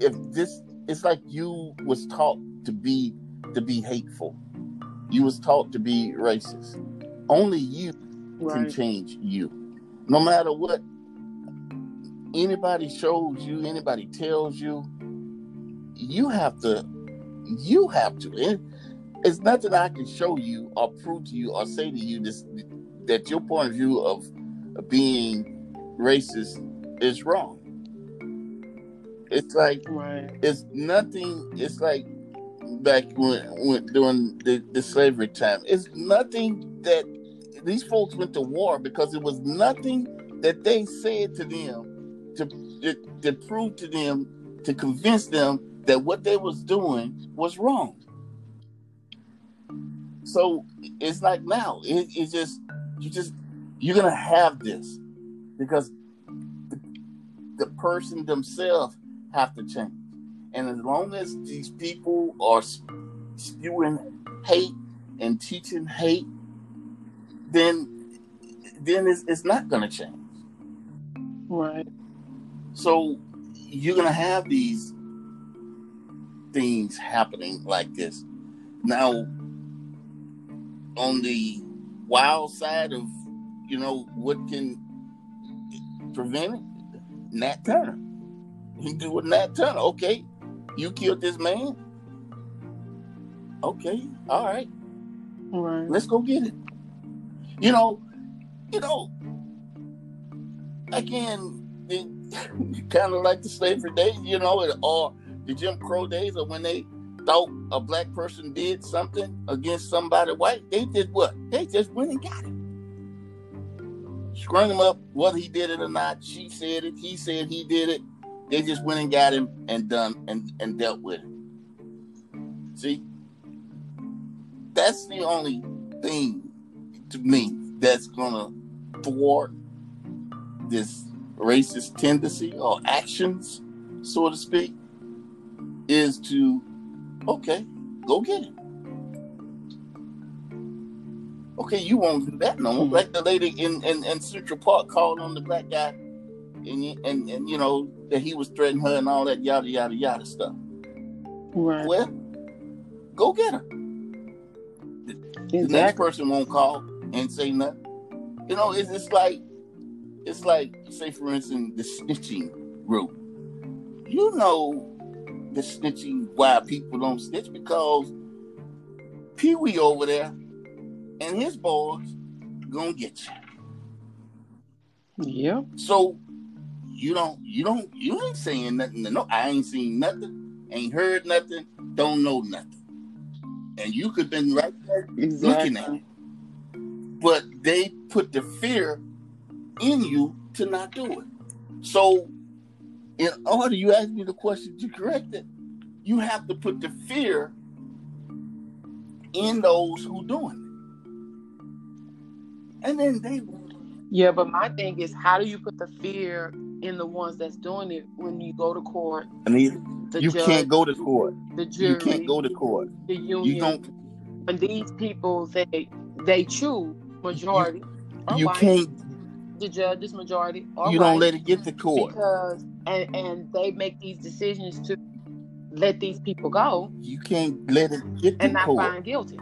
if this it's like you was taught to be to be hateful. You was taught to be racist. Only you can change you. No matter what anybody shows you, anybody tells you, you have to you have to. It- it's nothing I can show you or prove to you or say to you this that your point of view of, of being racist is wrong. It's like Right. it's nothing. It's like back when, when during the, the slavery time. It's nothing that these folks went to war because it was nothing that they said to them to to, to prove to them to convince them that what they was doing was wrong. So it's like now it, it's just you just you're gonna have this because the, the person themselves have to change. And as long as these people are spewing hate and teaching hate, then then it's, it's not going to change. Right. So you're going to have these things happening like this. Now, on the wild side of, you know, what can prevent it, Nat Turner. He do with Nat Turner. Okay, you killed this man. Okay, all right, Right. let's go get it. You know, you know, again, kind of like the slavery days, you know, or the Jim Crow days, or when they thought a black person did something against somebody white, they did what? They just went and got him. Screwing him up, whether he did it or not. She said it, he said he did it. They just went and got him and done and, and dealt with him. See? That's the only thing to me that's gonna thwart this racist tendency or actions, so to speak, is to okay, go get it. Okay, you won't do that no more. Hmm. Like the lady in, in, in Central Park called on the black guy and, and and you know that he was threatening her and all that yada yada yada stuff. Right. Well, go get her. The next person won't call and say nothing. You know, it's, it's like it's like say for instance the snitching group. You know the snitching why people don't snitch because Pee Wee over there and his boys gonna get you. Yeah. So you don't you don't you ain't saying nothing to no I ain't seen nothing, ain't heard nothing, don't know nothing. And you could been right there Exactly. looking at it. But they put the fear in you to not do it. So in order you ask me the question to correct it, you have to put the fear in those who doing it. And then they Yeah, but my thing is, how do you put the fear in the ones that's doing it when you go to court? I mean The you judge, can't go to court. the jury, You can't go to court. the union. You don't And these people they they choose majority, or you white, can't the judges majority, or you don't let it get to court. because and and they make these decisions to let these people go You can't let it get to court. and not court. find guilty.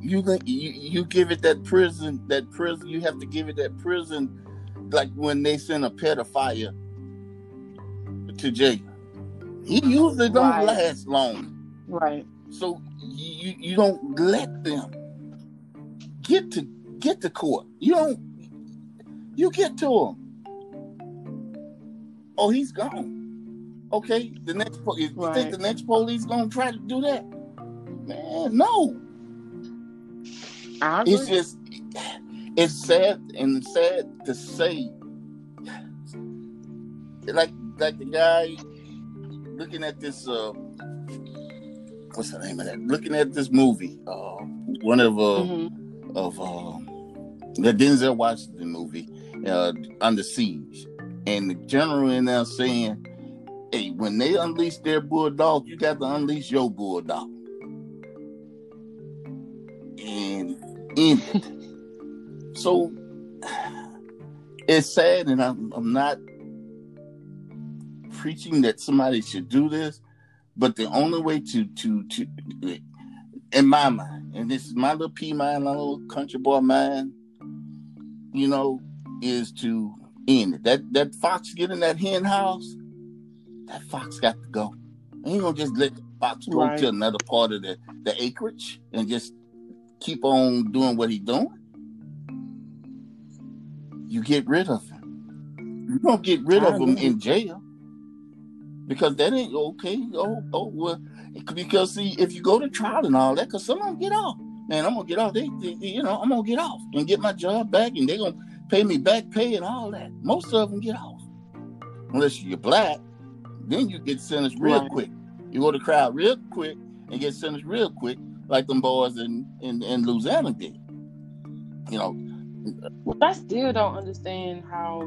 you, you you give it that prison that prison you have to give it that prison like when they send a pedophile to jail he usually don't Right. last long Right. so you you don't let them get to get to court you don't you get to him oh he's gone okay the next po- you Right. think the next police gonna try to do that man no I agree. it's just it's sad and sad to say like like the guy looking at this uh what's the name of that looking at this movie uh one of uh Mhm. of uh the denzel washington movie uh under siege and the general in there saying hey when they unleash their bulldog you got to unleash your bulldog and end it. So it's sad, and I'm, I'm not preaching that somebody should do this, but the only way to to to, in my mind, and this is my little pea mind, my little country boy mind, you know, is to end it. That that fox get in that hen house, that fox got to go. Ain't gonna just let the fox go Right. to another part of the, the acreage and just keep on doing what he's doing. You get rid of him. You don't get rid I of him in jail because that ain't okay. Oh, oh well, because see, if you go to trial and all that, because some of them get off. Man, I'm gonna get off. They, they- you know, I'm gonna get off and get my job back, and they gonna pay me back pay and all that. Most of them get off, unless you're black. Then you get sentenced real Right. quick. You go to trial real quick and get sentenced real quick, like them boys in in, in Louisiana did. You know, Well, I still don't understand how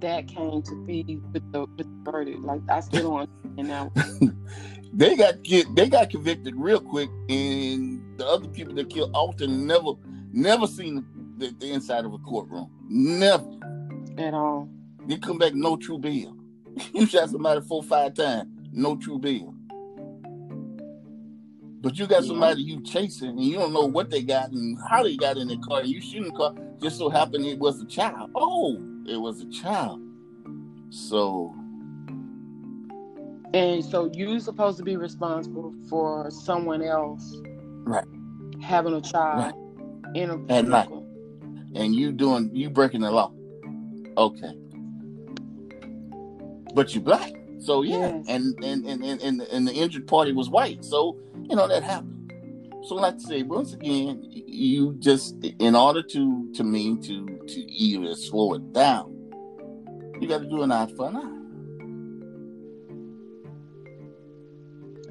that came to be with the, with the verdict. Like, I still don't understand that. they got get they got convicted real quick, and the other people that killed Alton never never seen the, the inside of a courtroom. Never. at all. They come back no true bill. you shot somebody four five times, no true bill. But you got Yeah. somebody you chasing, and you don't know what they got and how they got in the car. You shooting the car just so happened it was a child. Oh, it was a child. So And so you're supposed to be responsible for someone else Right. having a child in a At night. and you doing you breaking the law. Okay. but you're black. So yeah, Yes. and, and, and, and, and the injured party was white. So, you know, that happened. So like I say, once again, you just in order to to me to to even slow it down, you gotta do an eye for an eye.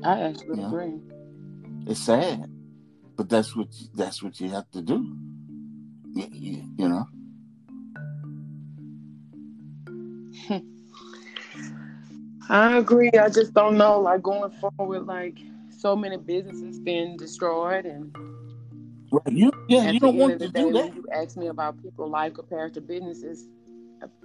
I actually Yeah. agree. It's sad, but that's what that's what you have to do. You, you, you know. I agree. I just don't know, like going forward, like so many businesses being destroyed, and Right. You yeah, at you the don't end want of the to day, do when that. you ask me about people life compared to businesses,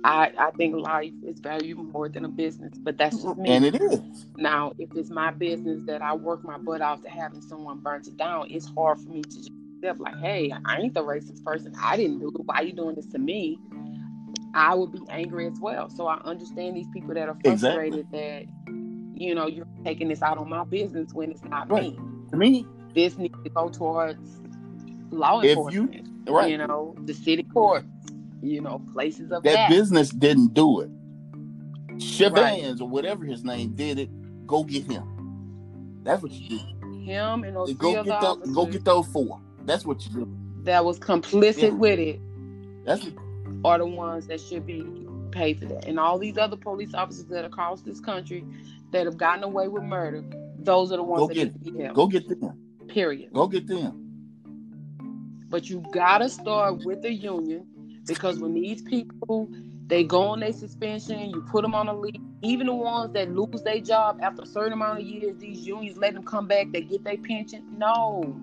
I I think life is valued more than a business. But that's just me. And it is. Now, if it's my business that I work my butt off to having someone burn it down, it's hard for me to just accept, like, hey, I ain't the racist person. I didn't do it. Why you doing this to me? I would be angry as well. So I understand these people that are Exactly. frustrated that, you know, you're taking this out on my business when it's not Right. me. Me, This needs to go towards law If you- enforcement. right. You know, the city court, you know, places of that that. business didn't do it. Chevans or whatever his name did it. Go get him. That's what you do. Him and those Go get those. Go get those four. That's what you do. that was complicit Yeah. with it That's what, are the ones that should be paid for that. And all these other police officers that across this country that have gotten away with murder, those are the ones Go that get need to be held. go get them. Period. Go get them. But you gotta start with the union because when these people they go on their suspension, you put them on a leave. Even the ones that lose their job after a certain amount of years, these unions let them come back. They get their pension. No,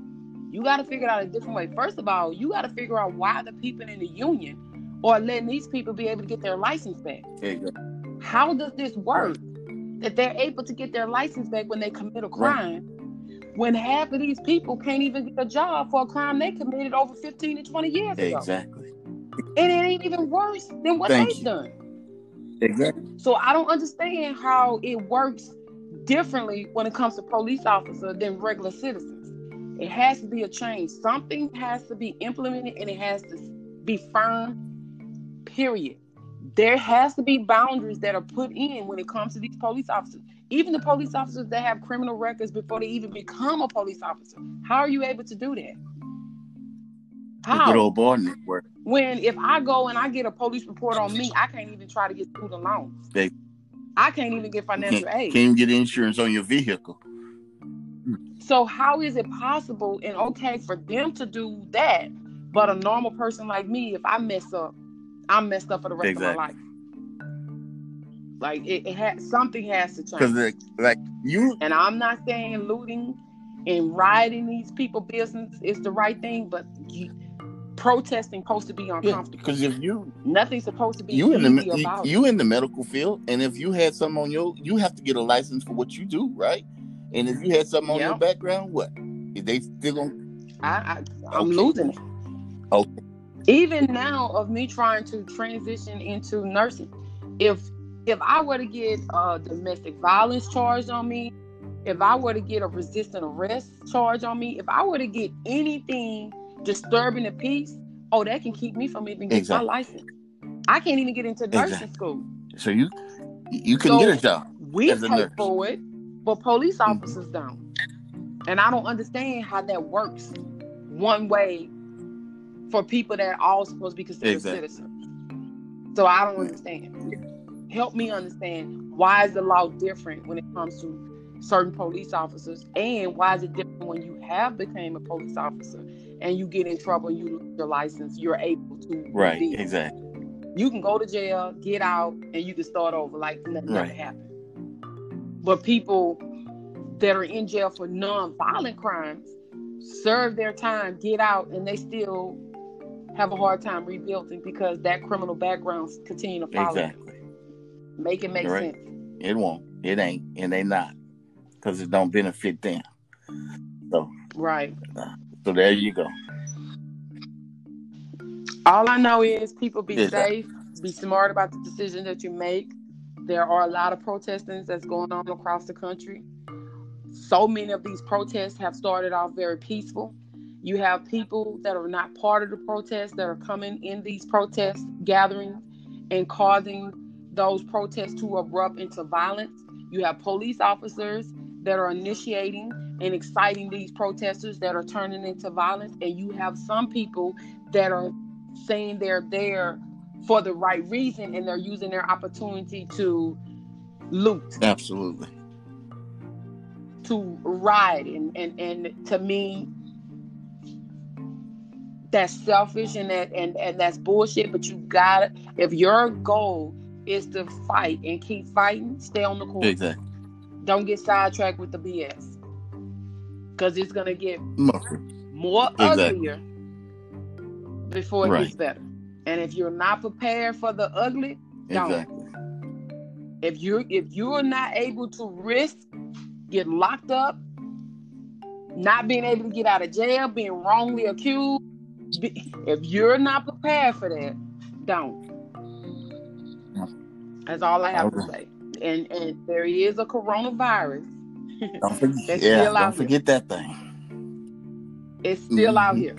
you got to figure it out a different way. First of all, you got to figure out why the people in the union are letting these people be able to get their license back. How does this work? That they're able to get their license back when they commit a crime, when half of these people can't even get a job for a crime they committed over 15 to 20 years ago. Exactly. And it ain't even worse than what Thank they've you. done. Exactly. So I don't understand how it works differently when it comes to police officers than regular citizens. It has to be a change. Something has to be implemented and it has to be firm, period. There has to be boundaries that are put in when it comes to these police officers. Even the police officers that have criminal records before they even become a police officer. How are you able to do that? The good old boy network. when if I go and I get a police report on me, I can't even try to get student loans. They- I can't even get financial Can't, aid. can't even get insurance on your vehicle. So how is it possible and okay for them to do that, but a normal person like me, if I mess up, I'm messed up for the rest of my life. Like it, it has something has to change. like, like you, And I'm not saying looting and rioting these people business is the right thing, but you, protesting supposed to be uncomfortable. Because if you Nothing's supposed to be you in the about you, you in the medical field, and if you had something on your, you have to get a license for what you do, right? And if you had something on your background, what? Is they still gonna? I, I I'm Okay. losing it. Okay. Even now, of me trying to transition into nursing, if if I were to get a domestic violence charge on me, if I were to get a resistant arrest charge on me, if I were to get anything disturbing the peace, oh, that can keep me from even getting Exactly. my license. I can't even get into nursing Exactly. school. So you you can So- get a job. We As a pay nurse. for it, but police Mhm. officers don't. And I don't understand how that works one way for people that are all supposed to be considered Exactly. citizens. So I don't understand. Help me understand why is the law different when it comes to certain police officers, and why is it different when you have became a police officer and you get in trouble and you lose your license? You're able to Right. Exactly. You can go to jail, get out, and you can start over like nothing ever Right. happened. But people that are in jail for non-violent crimes serve their time, get out, and they still have a hard time rebuilding because that criminal background continue to follow. them. Exactly. Make it make right. sense. It won't. It ain't, and they not, because it don't benefit them. So, Right. so there you go. All I know is people be safe, be smart about the decision that you make. There are a lot of protesting that's going on across the country. So many of these protests have started off very peaceful. You have people that are not part of the protest that are coming in these protest gatherings and causing those protests to erupt into violence. You have police officers that are initiating and exciting these protesters that are turning into violence. And you have some people that are saying they're there for the right reason and they're using their opportunity to loot. Absolutely. To riot. And, and, and to me, that's selfish and that and, and that's bullshit. But you gotta if your goal is to fight and keep fighting, stay on the course. Exactly. Don't get sidetracked with the BS. Cause it's gonna get More. more Exactly. uglier before it Right. gets better. And if you're not prepared for the ugly, don't. Exactly. If you're if you're not able to risk get locked up, not being able to get out of jail, being wrongly accused, be- if you're not prepared for that, don't. That's all I have to say. And and there is a coronavirus. Don't forget, yeah, still out don't forget that thing. It's still out Mhm. here.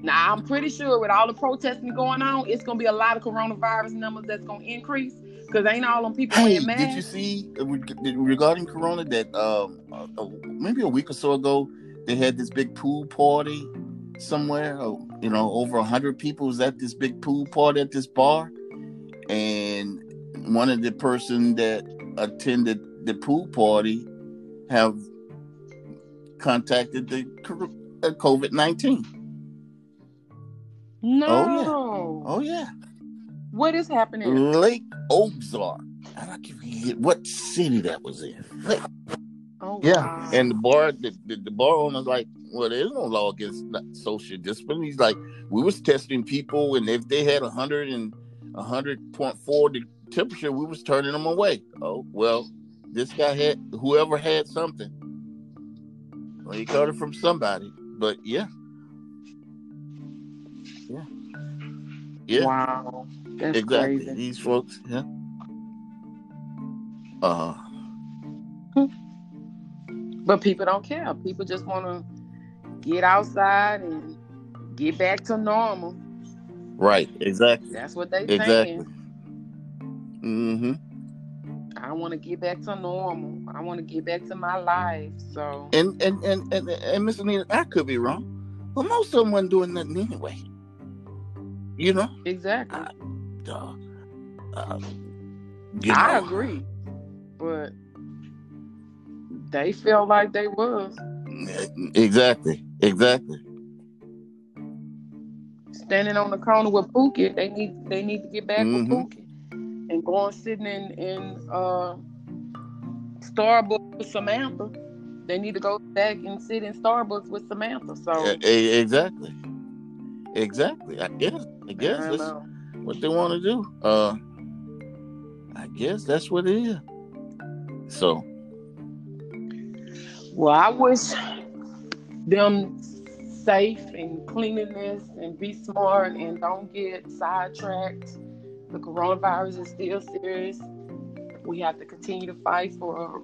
Now I'm pretty sure with all the protesting going on, it's gonna be a lot of coronavirus numbers that's gonna increase because ain't all them people Hey, did you see uh, regarding Corona that um uh, uh, maybe a week or so ago they had this big pool party somewhere? uh, You know, over a hundred people was at this big pool party at this bar, and one of the person that attended the pool party have contacted the COVID nineteen. no. Oh yeah, What is happening? Lake Ozark. And I can forget what city that was in. Lake Oh Yeah, wow. and the bar, the, the, the bar owner's like, well, there's no law against social discipline. He's like, we was testing people, and if they had a hundred and a hundred point four the temperature, we was turning them away. Oh well, this guy had whoever had something. Well, he got it from somebody, but yeah, yeah, yeah, Wow. That's exactly. crazy. These folks, yeah. Uh huh. But people don't care. People just want to get outside and get back to normal. right, exactly, That's what they exactly. saying. Mm-hmm. I want to get back to normal. I want to get back to my life. So And and and and, and Miss Anita, I could be wrong, but most of them wasn't doing nothing anyway. You know, exactly, uh, uh, you I know, agree. But they feel like they was Exactly, exactly. standing on the corner with Pookie. They need they need to get back Mhm. with Pookie and going sitting in in uh, Starbucks with Samantha. They need to go back and sit in Starbucks with Samantha. So exactly, exactly. I guess, I guess I that's what they want to do. Uh, I guess that's what it is. So, Well, I wish them safe and cleanliness and be smart and don't get sidetracked. The coronavirus is still serious. We have to continue to fight for,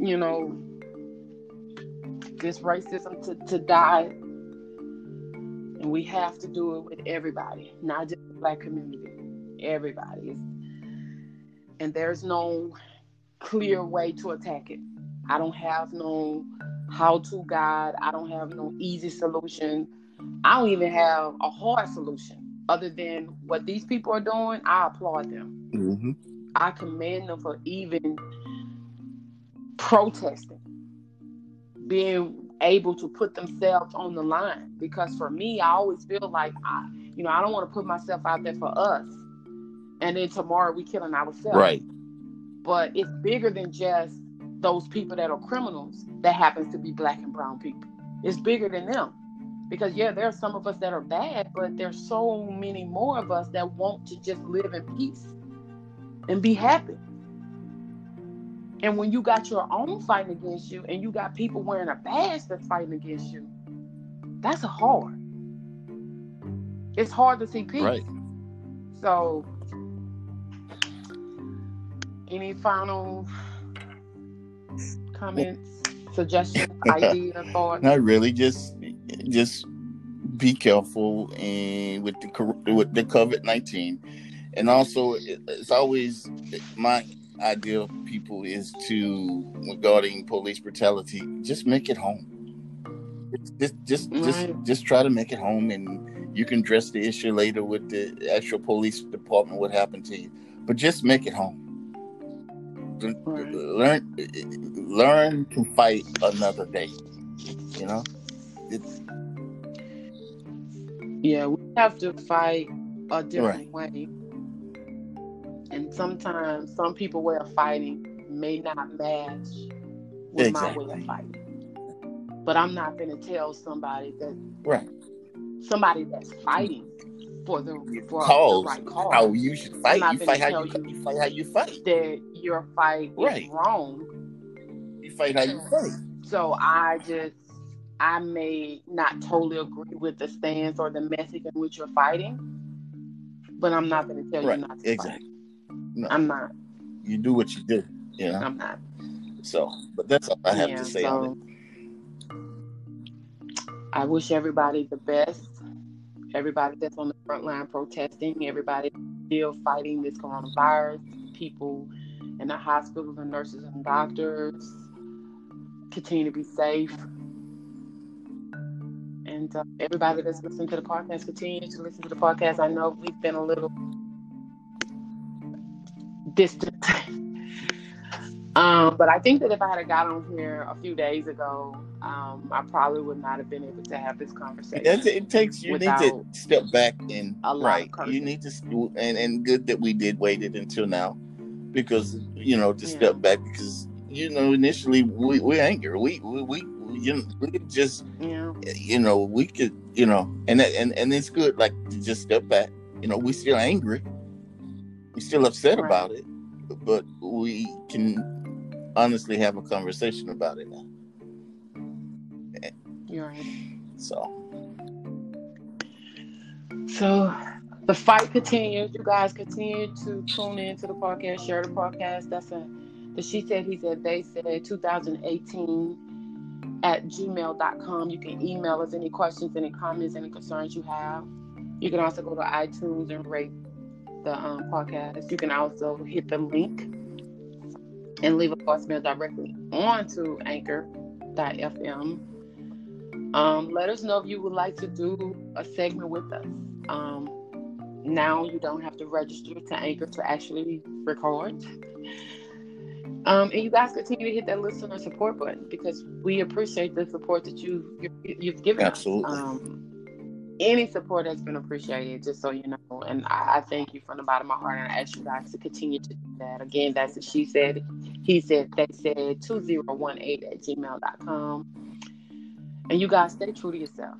you know, this racism to, to die. And we have to do it with everybody, not just the black community. Everybody. And there's no clear way to attack it. I don't have no how to guide. I don't have no easy solution. I don't even have a hard solution other than what these people are doing. I applaud them. mhm. I commend them for even protesting, being able to put themselves on the line. Because for me, I always feel like I, you know, I don't want to put myself out there for us, and then tomorrow we killing ourselves right, but it's bigger than just those people that are criminals that happens to be black and brown people. It's bigger than them. Because yeah there are some of us that are bad but there's so many more of us that want to just live in peace and be happy. And when you got your own fighting against you and you got people wearing a badge that's fighting against you that's hard. It's hard to see peace. Right. so, any final comments, suggestions, ideas, thoughts? Not really. Just, just be careful and with the with the COVID nineteen, and also it's always my idea of people is to regarding police brutality just make it home just just right. just just try to make it home and you can address the issue later with the actual police department what happened to you but just make it home. Learn learn to fight another day you know it, yeah we have to fight a different right. way and sometimes some people way of fighting may not match with exactly. my way of fighting. But I'm not going to tell somebody that right somebody that's fighting for the for cause, the right cause how you should fight. You fight how you, you, fight how you fight. That your fight right. is wrong. You fight how you fight. So I just I may not totally agree with the stance or the message in which you're fighting, but I'm not going to tell right. you not to exactly. fight. No. I'm not. You do what you do. You know? I'm not. So, but that's all I have yeah, to say so on it. I wish everybody the best. Everybody that's on the front line protesting, everybody still fighting this coronavirus, people in the hospitals and nurses and doctors continue to be safe. And uh, everybody that's listening to the podcast, continue to listen to the podcast. I know we've been a little distant. um, but I think that if I had got on here a few days ago, um, I probably would not have been able to have this conversation. It, it takes you need to step back and right. You need to and and good that we did waited until now because you know to yeah. step back because you know initially we we angry we we, we you know, we could just yeah. you know we could you know and and and it's good like to just step back you know we still angry we still upset right. about it but we can honestly have a conversation about it now. You're right. So. So the fight continues. You guys continue to tune in to the podcast, share the podcast. That's a the she said, he said, they said 2018 at gmail.com. You can email us any questions, any comments, any concerns you have. You can also go to iTunes and rate the um, podcast. You can also hit the link and leave a voicemail directly onto anchor.fm. Um, let us know if you would like to do a segment with us. Um, now you don't have to register to Anchor to actually record. Um, and you guys continue to hit that listener support button because we appreciate the support that you, you have given Absolutely. us. Um, any support has been appreciated, just so you know. And I, I, thank you from the bottom of my heart. And I ask you guys to continue to do that. Again, that's what she said, he said, they said 2018 at gmail.com. And you guys stay true to yourself.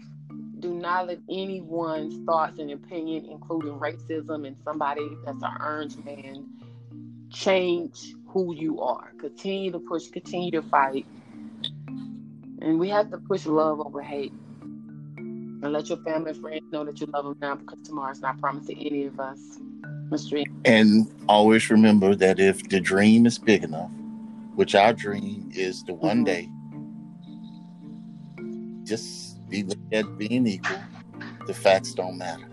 Do not let anyone's thoughts and opinion, including racism and somebody that's an orange man, change who you are. Continue to push, continue to fight. And we have to push love over hate and let your family and friends know that you love them now because tomorrow's not promised to any of us. Mr. And always remember that if the dream is big enough, which our dream is to one mm-hmm. day just be looked at being equal, the facts don't matter.